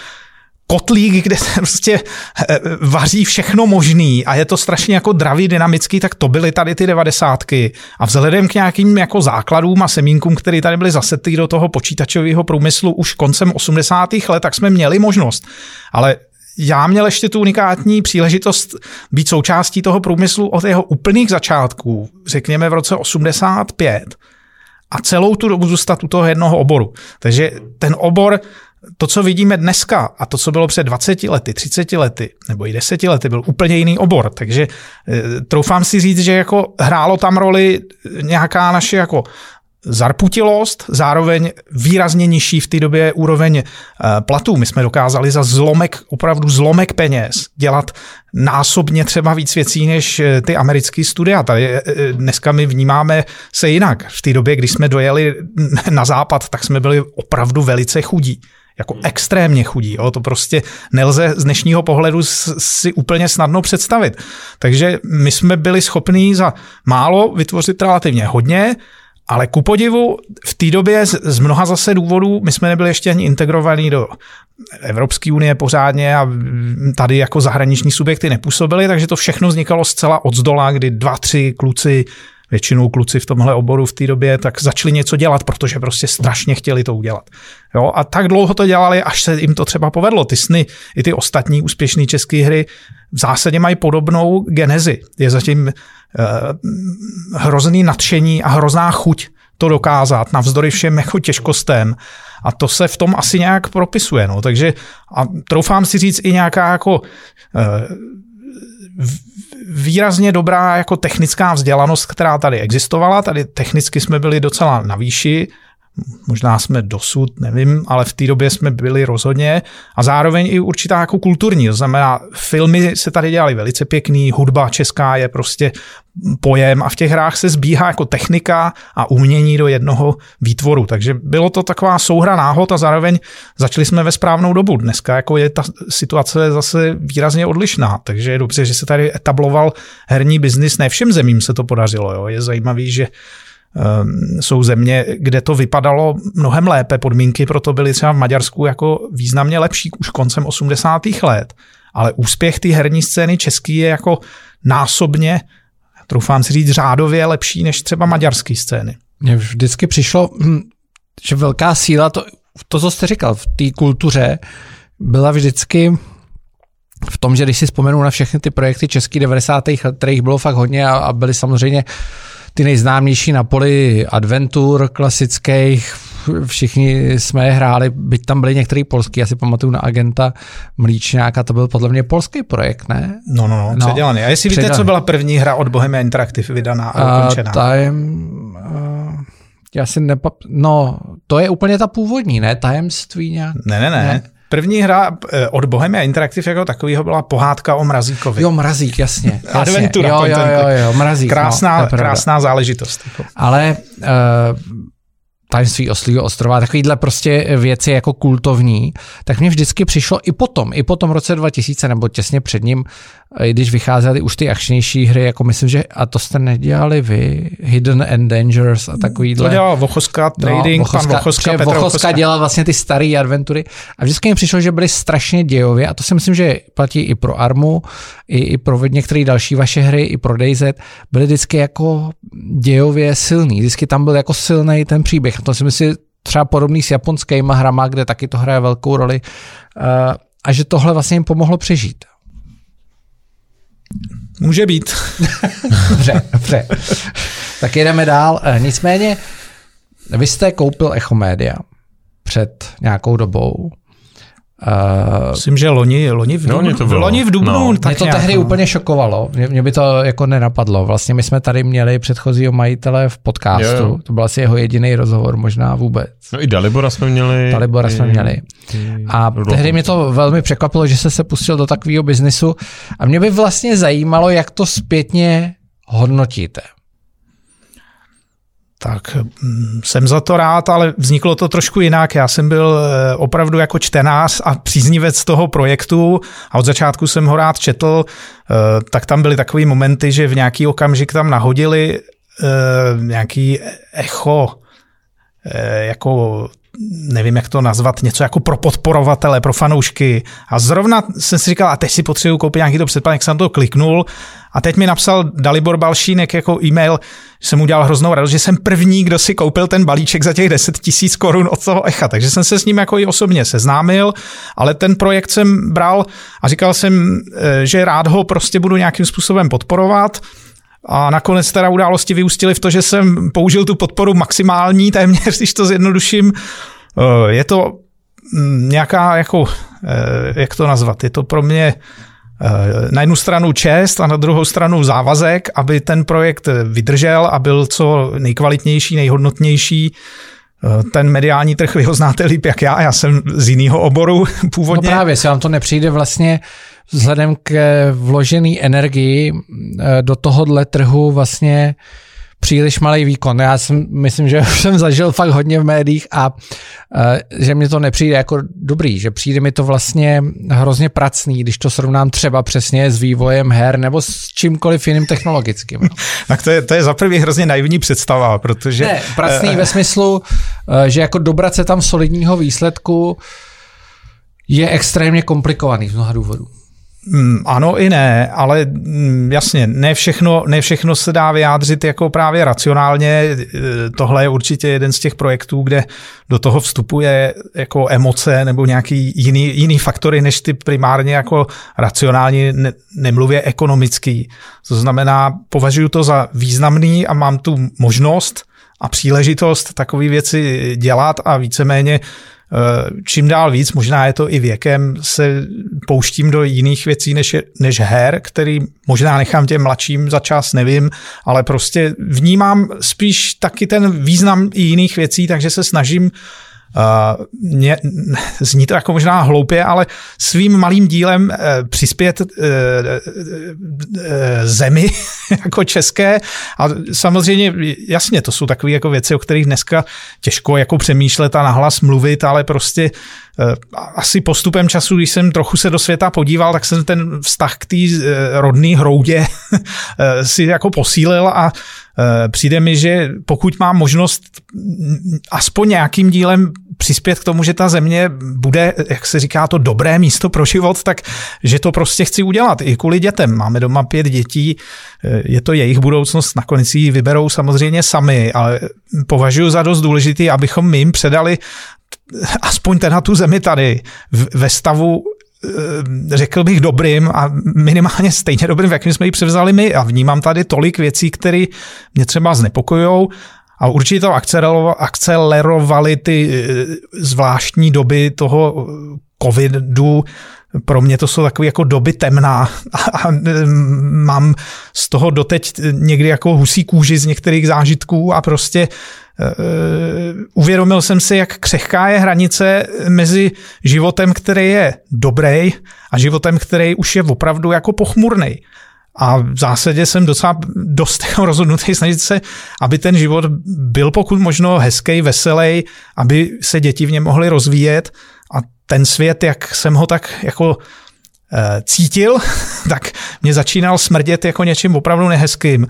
kotlík, kde se prostě eh, vaří všechno možný a je to strašně jako dravý, dynamický, tak to byly tady ty devadesátky. A vzhledem k nějakým jako základům a semínkům, které tady byly zasetý do toho počítačového průmyslu už koncem 80. let, tak jsme měli možnost. Ale já měl ještě tu unikátní příležitost být součástí toho průmyslu od jeho úplných začátků, řekněme v roce 85 a celou tu dobu zůstat u toho jednoho oboru. Takže ten obor to, co vidíme dneska a to, co bylo před 20 lety, 30 lety nebo i 10 lety, byl úplně jiný obor. Takže e, troufám si říct, že jako hrálo tam roli nějaká naše jako zarputilost, zároveň výrazně nižší v té době úroveň eh, platů. My jsme dokázali za zlomek, opravdu zlomek peněz dělat násobně třeba víc věcí než eh, ty americké studia. Tady eh, dneska my vnímáme se jinak. V té době, když jsme dojeli na západ, tak jsme byli opravdu velice chudí jako extrémně chudí. Jo? To prostě nelze z dnešního pohledu si úplně snadno představit. Takže my jsme byli schopní za málo vytvořit relativně hodně, ale ku podivu v té době z, mnoha zase důvodů my jsme nebyli ještě ani integrovaní do Evropské unie pořádně a tady jako zahraniční subjekty nepůsobili, takže to všechno vznikalo zcela od zdola, kdy dva, tři kluci většinou kluci v tomhle oboru v té době, tak začali něco dělat, protože prostě strašně chtěli to udělat. Jo, a tak dlouho to dělali, až se jim to třeba povedlo. Ty sny, i ty ostatní úspěšné české hry v zásadě mají podobnou genezi. Je zatím Eh, hrozný nadšení a hrozná chuť to dokázat navzdory všem jako těžkostem. A to se v tom asi nějak propisuje. No. Takže a troufám si říct i nějaká jako eh, výrazně dobrá jako technická vzdělanost, která tady existovala. Tady technicky jsme byli docela na výši, možná jsme dosud, nevím, ale v té době jsme byli rozhodně a zároveň i určitá jako kulturní, to znamená, filmy se tady dělaly velice pěkný, hudba česká je prostě pojem a v těch hrách se zbíhá jako technika a umění do jednoho výtvoru, takže bylo to taková souhra náhod a zároveň začali jsme ve správnou dobu. Dneska jako je ta situace zase výrazně odlišná, takže je dobře, že se tady etabloval herní biznis, ne všem zemím se to podařilo, jo. je zajímavý, že jsou země, kde to vypadalo mnohem lépe, podmínky proto byly třeba v Maďarsku jako významně lepší už koncem 80. let, ale úspěch té herní scény český je jako násobně, troufám si říct, řádově lepší než třeba maďarské scény. Mně vždycky přišlo, hm, že velká síla, to, to co jste říkal, v té kultuře byla vždycky v tom, že když si vzpomenu na všechny ty projekty český 90. let, kterých bylo fakt hodně a, a byly samozřejmě uh, ty nejznámější na poli adventur klasických, všichni jsme je hráli, byť tam byli některý polský, já si pamatuju na agenta Mlíčňáka, to byl podle mě polský projekt, ne? No, no, no, no předělaný. A jestli předělaný. víte, co byla první hra od Bohemia Interactive vydaná a ukončená? Time, uh, já si nepap... No, to je úplně ta původní, ne? Tajemství nějak? Ne, ne, ne. ne? První hra eh, od Bohemia Interactive jako takového byla pohádka o Mrazíkovi. Jo, Mrazík, jasně. (laughs) jasně. Adventura. Jo, jo, jo, jo, Mrazík. Krásná, no, krásná záležitost. Jako. Ale uh, tajemství oslího ostrova, takovýhle prostě věci jako kultovní, tak mně vždycky přišlo i potom, i po tom roce 2000 nebo těsně před ním, když vycházely už ty akčnější hry, jako myslím, že a to jste nedělali vy, Hidden and Dangerous a takovýhle. To dělal Vochoska no, Trading, no, Vochoska, pan Vochoska, Petr Vochoska, Vochoska. dělal vlastně ty staré adventury. A vždycky mi přišlo, že byly strašně dějově a to si myslím, že platí i pro Armu, i, i pro některé další vaše hry, i pro DayZ, byly vždycky jako dějově silný, vždycky tam byl jako silný ten příběh. A to si myslím, třeba podobný s japonskými hrama, kde taky to hraje velkou roli. Uh, a že tohle vlastně jim pomohlo přežít. Může být. (laughs) dobře, dobře. Tak jedeme dál. Eh, nicméně, vy jste koupil Echo Media před nějakou dobou. Uh, Myslím, že loni, loni v Dubnu. No, to bylo. Loni v Dubnu no. tak mě to tehdy no. úplně šokovalo. Mě, mě by to jako nenapadlo. Vlastně my jsme tady měli předchozího majitele v podcastu. Jo, jo. To byl asi jeho jediný rozhovor možná vůbec. No i Dalibora jsme měli. Dalibora jsme měli. A tehdy mě to velmi překvapilo, že se se pustil do takového biznisu. A mě by vlastně zajímalo, jak to zpětně hodnotíte. Tak mm, jsem za to rád, ale vzniklo to trošku jinak. Já jsem byl eh, opravdu jako čtenář a příznivec toho projektu a od začátku jsem ho rád četl, eh, tak tam byly takové momenty, že v nějaký okamžik tam nahodili eh, nějaký echo jako nevím, jak to nazvat, něco jako pro podporovatele, pro fanoušky. A zrovna jsem si říkal, a teď si potřebuji koupit nějaký to předplatek, jsem to kliknul. A teď mi napsal Dalibor Balšínek jako e-mail, že jsem udělal hroznou radost, že jsem první, kdo si koupil ten balíček za těch 10 tisíc korun od toho Echa, takže jsem se s ním jako i osobně seznámil, ale ten projekt jsem bral a říkal jsem, eh, že rád ho prostě budu nějakým způsobem podporovat, a nakonec teda události vyústily v to, že jsem použil tu podporu maximální, téměř, když to zjednoduším. Eh, je to mm, nějaká, jako, eh, jak to nazvat, je to pro mě eh, na jednu stranu čest a na druhou stranu závazek, aby ten projekt vydržel a byl co nejkvalitnější, nejhodnotnější. Ten mediální trh vy ho znáte líp jak já, já jsem z jiného oboru (laughs) původně. No právě, se vám to nepřijde vlastně vzhledem k vložené energii do tohohle trhu vlastně příliš malý výkon. Já jsem, myslím, že (laughs) jsem zažil fakt hodně v médiích a uh, že mi to nepřijde jako dobrý, že přijde mi to vlastně hrozně pracný, když to srovnám třeba přesně s vývojem her nebo s čímkoliv jiným technologickým. No. (laughs) tak to je, to je za prvý hrozně naivní představa, protože... Ne, pracný uh, ve smyslu, že jako dobrat se tam solidního výsledku je extrémně komplikovaný z mnoha důvodů. Mm, ano i ne, ale mm, jasně, ne všechno, ne všechno se dá vyjádřit jako právě racionálně. E, tohle je určitě jeden z těch projektů, kde do toho vstupuje jako emoce nebo nějaký jiný, jiný faktory, než ty primárně jako racionální, ne, nemluvě ekonomický. To znamená, považuji to za významný a mám tu možnost a příležitost takové věci dělat a víceméně čím dál víc, možná je to i věkem, se pouštím do jiných věcí než, než her, který možná nechám těm mladším za čas, nevím, ale prostě vnímám spíš taky ten význam i jiných věcí, takže se snažím Uh, mě, zní to jako možná hloupě, ale svým malým dílem uh, přispět uh, zemi (laughs) jako české. A samozřejmě jasně to jsou takové jako věci, o kterých dneska těžko jako přemýšlet a nahlas mluvit, ale prostě asi postupem času, když jsem trochu se do světa podíval, tak jsem ten vztah k té rodné hroudě (laughs) si jako posílil a Eh, přijde mi, že pokud mám možnost aspoň nějakým dílem přispět k tomu, že ta země bude, jak se říká, to dobré místo pro život, tak že to prostě chci udělat i kvůli dětem. Máme doma pět dětí, eh, je to jejich budoucnost, nakonec ji vyberou samozřejmě sami, ale považuji za dost důležitý, abychom my jim předali aspoň ten na tu zemi tady ve stavu Eh, řekl bych dobrým a minimálně stejně dobrým, v jakým jsme ji převzali my. A vnímám tady tolik věcí, které mě třeba znepokojují a určitě to akcelerovaly ty eh, zvláštní doby toho covidu, pro mě to jsou takové jako doby temná. A, a mám z toho doteď někdy jako husí kůži z některých zážitků a prostě uvědomil jsem si, jak křehká je hranice mezi životem, který je dobrý a životem, který už je opravdu jako pochmurný. A v zásadě jsem docela dost (laughs) jako rozhodnutý snažit se, aby ten život byl pokud možno hezký, veselý, aby se děti v něm mohly rozvíjet a ten svět, jak jsem ho tak jako e, cítil, (laughs) tak mě začínal smrdět jako něčím opravdu nehezkým.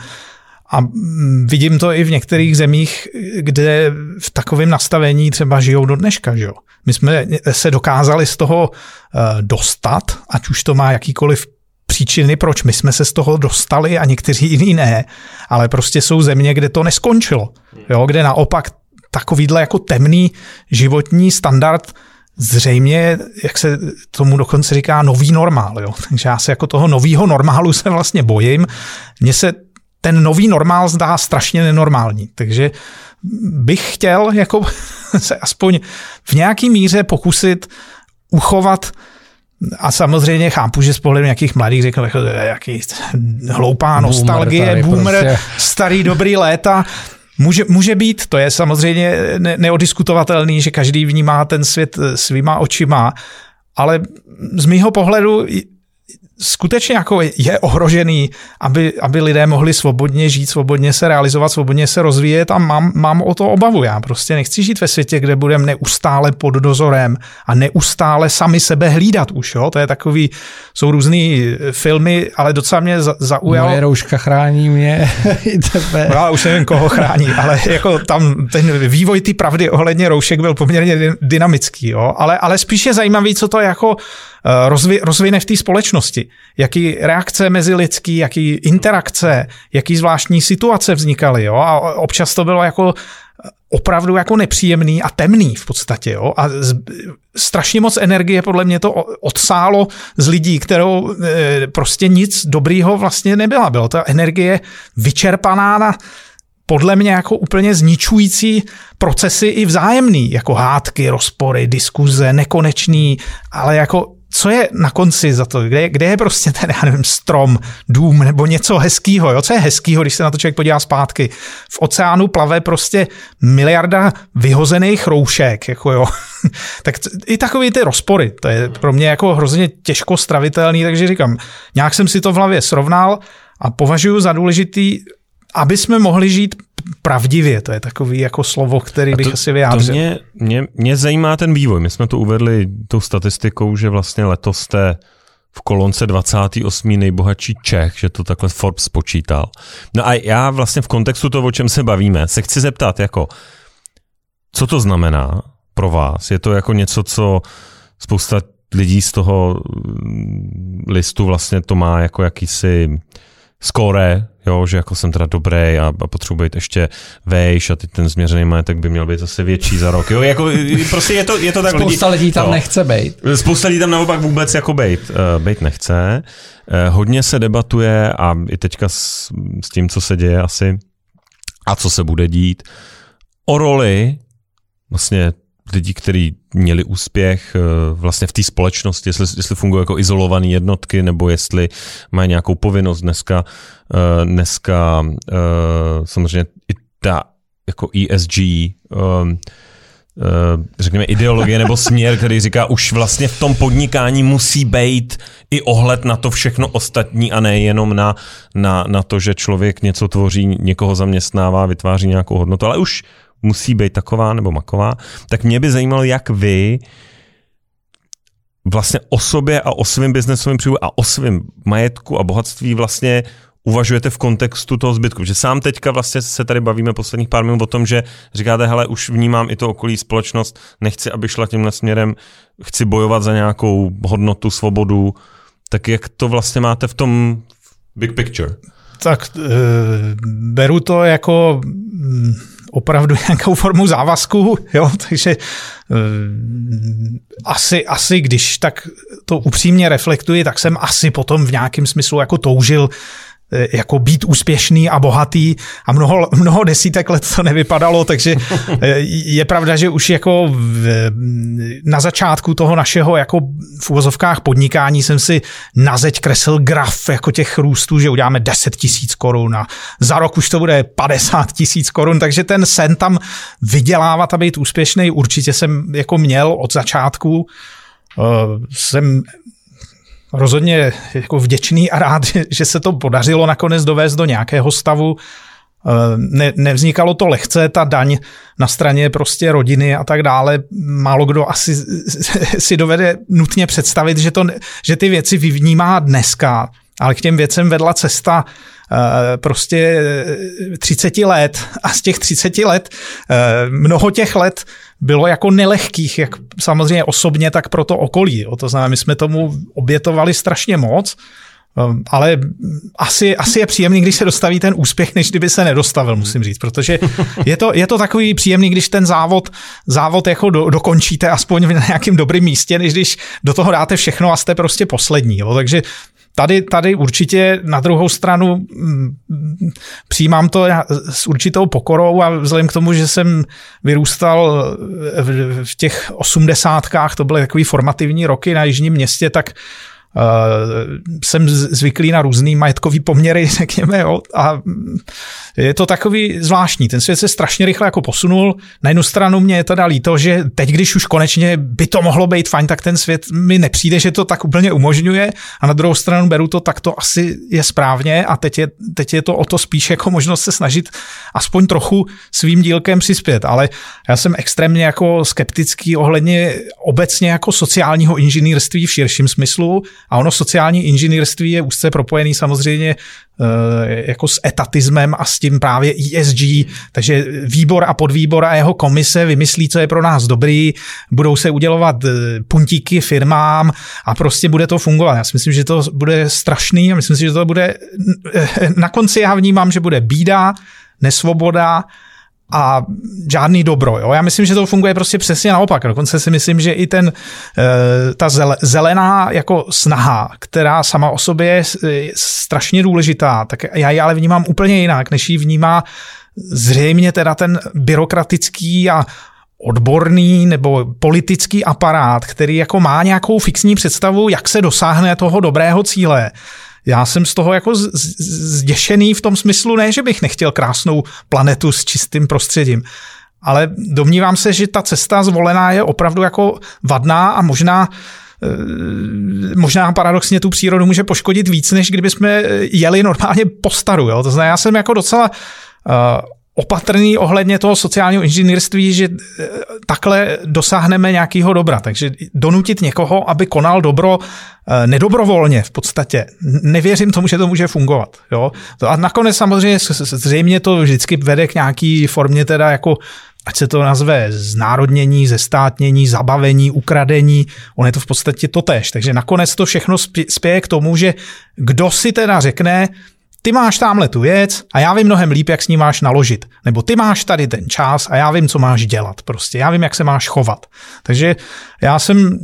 A mm, vidím to i v některých zemích, kde v takovém nastavení třeba žijou do dneška. Že? My jsme se dokázali z toho e, dostat, ať už to má jakýkoliv příčiny, proč my jsme se z toho dostali a někteří jiní ne, ale prostě jsou země, kde to neskončilo, jo? kde naopak takovýhle jako temný životní standard zřejmě, jak se tomu dokonce říká, nový normál. Jo? (laughs) Takže já se jako toho novýho normálu se vlastně bojím. Mně se ten nový normál zdá strašně nenormální. Takže bych chtěl jako (laughs) se aspoň v nějaký míře pokusit uchovat a samozřejmě chápu, že z pohledu nějakých mladých řekl, jako, jaký hloupá nostalgie, boomer, boomer prostě. starý dobrý léta. Může, může být, to je samozřejmě ne, neodiskutovatelný, že každý vnímá ten svět svýma očima, ale z mýho pohledu skutečně jako je ohrožený, aby, aby lidé mohli svobodně žít, svobodně se realizovat, svobodně se rozvíjet a mám, mám o to obavu. Já prostě nechci žít ve světě, kde budeme neustále pod dozorem a neustále sami sebe hlídat už. Jo? To je takový, jsou různý filmy, ale docela mě zaujalo. Moje rouška chrání mě (laughs) i tebe. No, já už nevím, koho chrání, ale jako tam ten vývoj ty pravdy ohledně roušek byl poměrně dynamický. Jo? Ale, ale spíš je zajímavý, co to jako Eh, rozvi, rozvine v té společnosti. Jaký reakce mezi lidský, jaký interakce, jaký zvláštní situace vznikaly. Jo? A občas to bylo jako eh, opravdu jako nepříjemný a temný v podstatě. Jo? A z, strašně moc energie podle mě to odsálo z lidí, kterou e, prostě nic dobrýho vlastně nebyla. Byla ta energie vyčerpaná na podle mě jako úplně zničující procesy i vzájemný, jako hádky, rozpory, diskuze, nekonečný, ale jako co je na konci za to? Kde, kde je prostě ten, já nevím, strom, dům nebo něco hezkýho? Jo? Co je hezkýho, když se na to člověk podívá zpátky? V oceánu plave prostě miliarda vyhozených roušek, jako jo. (laughs) tak i takový ty rozpory, to je pro mě jako hrozně těžko stravitelný, takže říkám, nějak jsem si to v hlavě srovnal a považuji za důležitý, aby jsme mohli žít pravdivě, to je takový jako slovo, který bych to, asi vyjádřil. To mě, mě, mě zajímá ten vývoj. My jsme to uvedli tou statistikou, že vlastně letos jste v kolonce 28. nejbohatší Čech, že to takhle Forbes počítal. No a já vlastně v kontextu toho, o čem se bavíme, se chci zeptat, jako, co to znamená pro vás? Je to jako něco, co spousta lidí z toho mm, listu vlastně to má jako jakýsi skóre, jo, že jako jsem teda dobrý a, a potřebuji být ještě vejš a teď ten změřený majetek by měl být zase větší za rok. Jo, jako, prostě je to, je to tak. Spousta lidí, lidí tam jo. nechce být. Spousta lidí tam naopak vůbec jako být, uh, být nechce. Uh, hodně se debatuje a i teďka s, s tím, co se děje asi a co se bude dít, o roli vlastně lidí, kteří měli úspěch eh, vlastně v té společnosti, jestli, jestli fungují jako izolované jednotky, nebo jestli mají nějakou povinnost dneska, eh, dneska eh, samozřejmě i ta jako ESG, řekněme, ideologie nebo (laughs) směr, který říká, už vlastně v tom podnikání musí být i ohled na to všechno ostatní a ne jenom na, na, na to, že člověk něco tvoří, někoho zaměstnává, vytváří nějakou hodnotu, ale už musí být taková nebo maková, tak mě by zajímalo, jak vy vlastně o sobě a o svém biznesovém příběhu a o svém majetku a bohatství vlastně uvažujete v kontextu toho zbytku. Že sám teďka vlastně se tady bavíme posledních pár minut o tom, že říkáte, hele, už vnímám i to okolí společnost, nechci, aby šla tímhle směrem, chci bojovat za nějakou hodnotu, svobodu, tak jak to vlastně máte v tom big picture? Tak e, beru to jako mm, opravdu (laughs) nějakou formu závazku, jo, (laughs) takže uh, asi, asi když tak to upřímně reflektuji, tak jsem asi potom v nějakém smyslu jako toužil Eh, jako být úspěšný a bohatý a mnoho, mnoho desítek let to nevypadalo, takže (laughs) eh, je pravda, že už jako v, na začátku toho našeho jako v uvozovkách podnikání jsem si na zeď kresl graf jako těch růstů, že uděláme 10 tisíc korun a za rok už to bude 50 tisíc korun, takže ten sen tam vydělávat a být úspěšný určitě jsem jako měl od začátku. Uh, jsem rozhodně jako vděčný a rád, (laughs) že se to podařilo nakonec dovést do nějakého stavu. Eh, ne, nevznikalo to lehce, ta daň na straně prostě rodiny a tak dále. Málo kdo asi (laughs) si dovede nutně představit, že, to, že ty věci vyvnímá dneska, ale k těm věcem vedla cesta eh, prostě 30 let a z těch 30 let eh, mnoho těch let bylo jako nelehkých, jak samozřejmě osobně, tak pro to okolí. Jo. To znamená, my jsme tomu obětovali strašně moc, ale asi, asi je příjemný, když se dostaví ten úspěch, než kdyby se nedostavil, musím říct, protože je to, je to takový příjemný, když ten závod, závod jako do, dokončíte aspoň na nějakém dobrém místě, než když do toho dáte všechno a jste prostě poslední. Jo. Takže Tady, tady určitě na druhou stranu mm, přijímám to s určitou pokorou a vzhledem k tomu, že jsem vyrůstal v těch osmdesátkách, to byly takový formativní roky na jižním městě, tak jsem zvyklý na různý majetkový poměry, (laughs) řekněme, jo, a je to takový zvláštní. Ten svět se strašně rychle jako posunul. Na jednu stranu mě je teda líto, že teď, když už konečně by to mohlo být fajn, tak ten svět mi nepřijde, že to tak úplně umožňuje. A na druhou stranu beru to, tak to asi je správně a teď je, teď je to o to spíš jako možnost se snažit aspoň trochu svým dílkem přispět. Ale já jsem extrémně jako skeptický ohledně obecně jako sociálního inženýrství v širším smyslu a ono sociální inženýrství je úzce propojený samozřejmě Eh, jako s etatismem a s tím právě ESG, takže výbor a podvýbor a jeho komise vymyslí, co je pro nás dobrý, budou se udělovat eh, puntíky firmám a prostě bude to fungovat. Já si myslím, že to bude strašný a myslím si, že to bude, eh, na konci já vnímám, že bude bída, nesvoboda, a žádný dobro. Jo? Já myslím, že to funguje prostě přesně naopak. Dokonce si myslím, že i ten, eh, ta zelená jako snaha, která sama o sobě je strašně důležitá, tak já ji ale vnímám úplně jinak, než ji vnímá zřejmě teda ten byrokratický a odborný nebo politický aparát, který jako má nějakou fixní představu, jak se dosáhne toho dobrého cíle, já jsem z toho jako zděšený v tom smyslu, ne, že bych nechtěl krásnou planetu s čistým prostředím, ale domnívám se, že ta cesta zvolená je opravdu jako vadná a možná eh, možná paradoxně tu přírodu může poškodit víc, než kdyby jsme jeli normálně po staru. Jo? To znamená, já jsem jako docela uh, opatrný ohledně toho sociálního inženýrství, že eh, takhle dosáhneme nějakého dobra. Takže donutit někoho, aby konal dobro eh, nedobrovolně v podstatě. Nevěřím tomu, že to může fungovat. Jo? A nakonec samozřejmě zřejmě to vždycky vede k nějaký formě teda jako ať se to nazve znárodnění, zestátnění, zabavení, ukradení, on je to v podstatě totéž. Takže nakonec to všechno spěje k tomu, že kdo si teda řekne, ty máš tamhle tu věc a já vím mnohem líp, jak s ní máš naložit. Nebo ty máš tady ten čas a já vím, co máš dělat. Prostě já vím, jak se máš chovat. Takže já jsem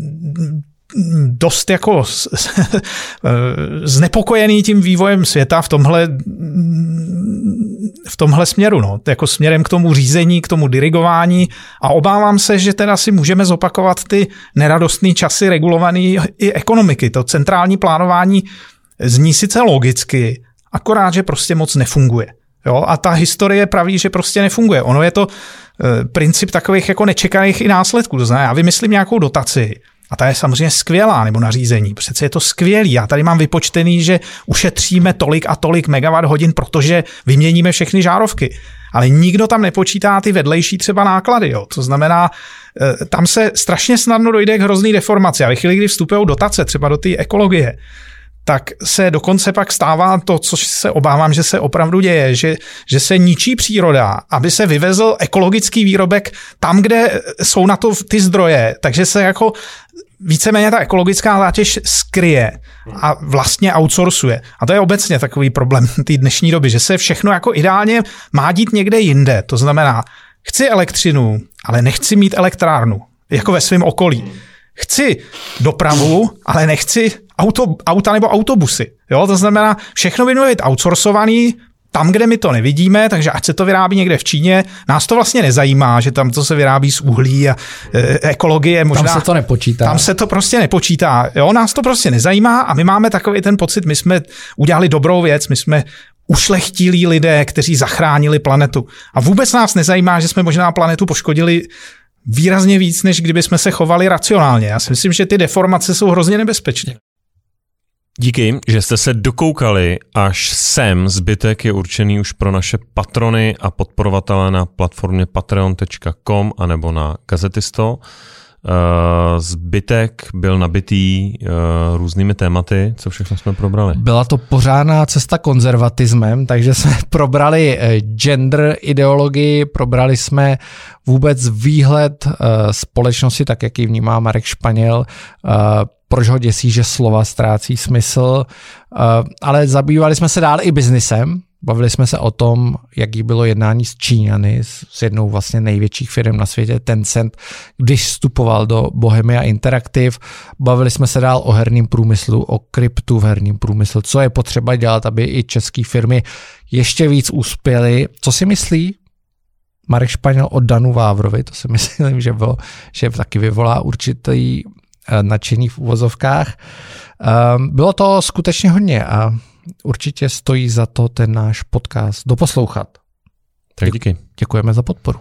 dost jako (laughs) znepokojený tím vývojem světa v tomhle, v tomhle směru, no. jako směrem k tomu řízení, k tomu dirigování a obávám se, že teda si můžeme zopakovat ty neradostné časy regulované i ekonomiky. To centrální plánování zní sice logicky, akorát, že prostě moc nefunguje. Jo? A ta historie praví, že prostě nefunguje. Ono je to e, princip takových jako nečekaných i následků. To znamená, já vymyslím nějakou dotaci, a ta je samozřejmě skvělá, nebo nařízení. Přece je to skvělý. Já tady mám vypočtený, že ušetříme tolik a tolik megawatt hodin, protože vyměníme všechny žárovky. Ale nikdo tam nepočítá ty vedlejší třeba náklady. Jo. To znamená, e, tam se strašně snadno dojde k hrozný deformaci. A ve chvíli, kdy vstupují dotace třeba do té ekologie, tak se dokonce pak stává to, co se obávám, že se opravdu děje, že, že se ničí příroda, aby se vyvezl ekologický výrobek tam, kde jsou na to ty zdroje, takže se jako víceméně ta ekologická zátěž skryje a vlastně outsourcuje. A to je obecně takový problém (laughs) té dnešní doby, že se všechno jako ideálně má dít někde jinde. To znamená, chci elektřinu, ale nechci mít elektrárnu, jako ve svém okolí. Chci dopravu, ale nechci auto, auta nebo autobusy. Jo? To znamená, všechno by mělo být outsourcovaný, tam, kde my to nevidíme, takže ať se to vyrábí někde v Číně, nás to vlastně nezajímá, že tam to se vyrábí z uhlí a e, ekologie možná. Tam se to nepočítá. Tam se to prostě nepočítá. Jo, nás to prostě nezajímá a my máme takový ten pocit, my jsme udělali dobrou věc, my jsme ušlechtilí lidé, kteří zachránili planetu. A vůbec nás nezajímá, že jsme možná planetu poškodili výrazně víc, než kdyby jsme se chovali racionálně. Já si myslím, že ty deformace jsou hrozně nebezpečné. Díky, že jste se dokoukali až sem. Zbytek je určený už pro naše patrony a podporovatele na platformě patreon.com anebo na Gazetisto. Uh, zbytek byl nabitý uh, různými tématy, co všechno jsme probrali. Byla to pořádná cesta konzervatismem, takže jsme (laughs) probrali eh, gender ideologii, probrali jsme vůbec výhled společnosti, tak jak ji vnímá Marek Španěl, proč ho děsí, že slova ztrácí smysl, ale zabývali jsme se dál i biznisem, Bavili jsme se o tom, jaký bylo jednání s Číňany, s jednou vlastně největších firm na světě, Tencent, když vstupoval do Bohemia Interactive. Bavili jsme se dál o herním průmyslu, o kryptu v herním průmyslu, co je potřeba dělat, aby i české firmy ještě víc uspěly. Co si myslí Marek Španěl o Danu Vávrovi? To si (laughs) myslím, že, bylo, že taky vyvolá určitý eh, nadšení v uvozovkách. Ehm, bylo to skutečně hodně a určitě stojí za to ten náš podcast doposlouchat. Tak díky. Děkujeme za podporu.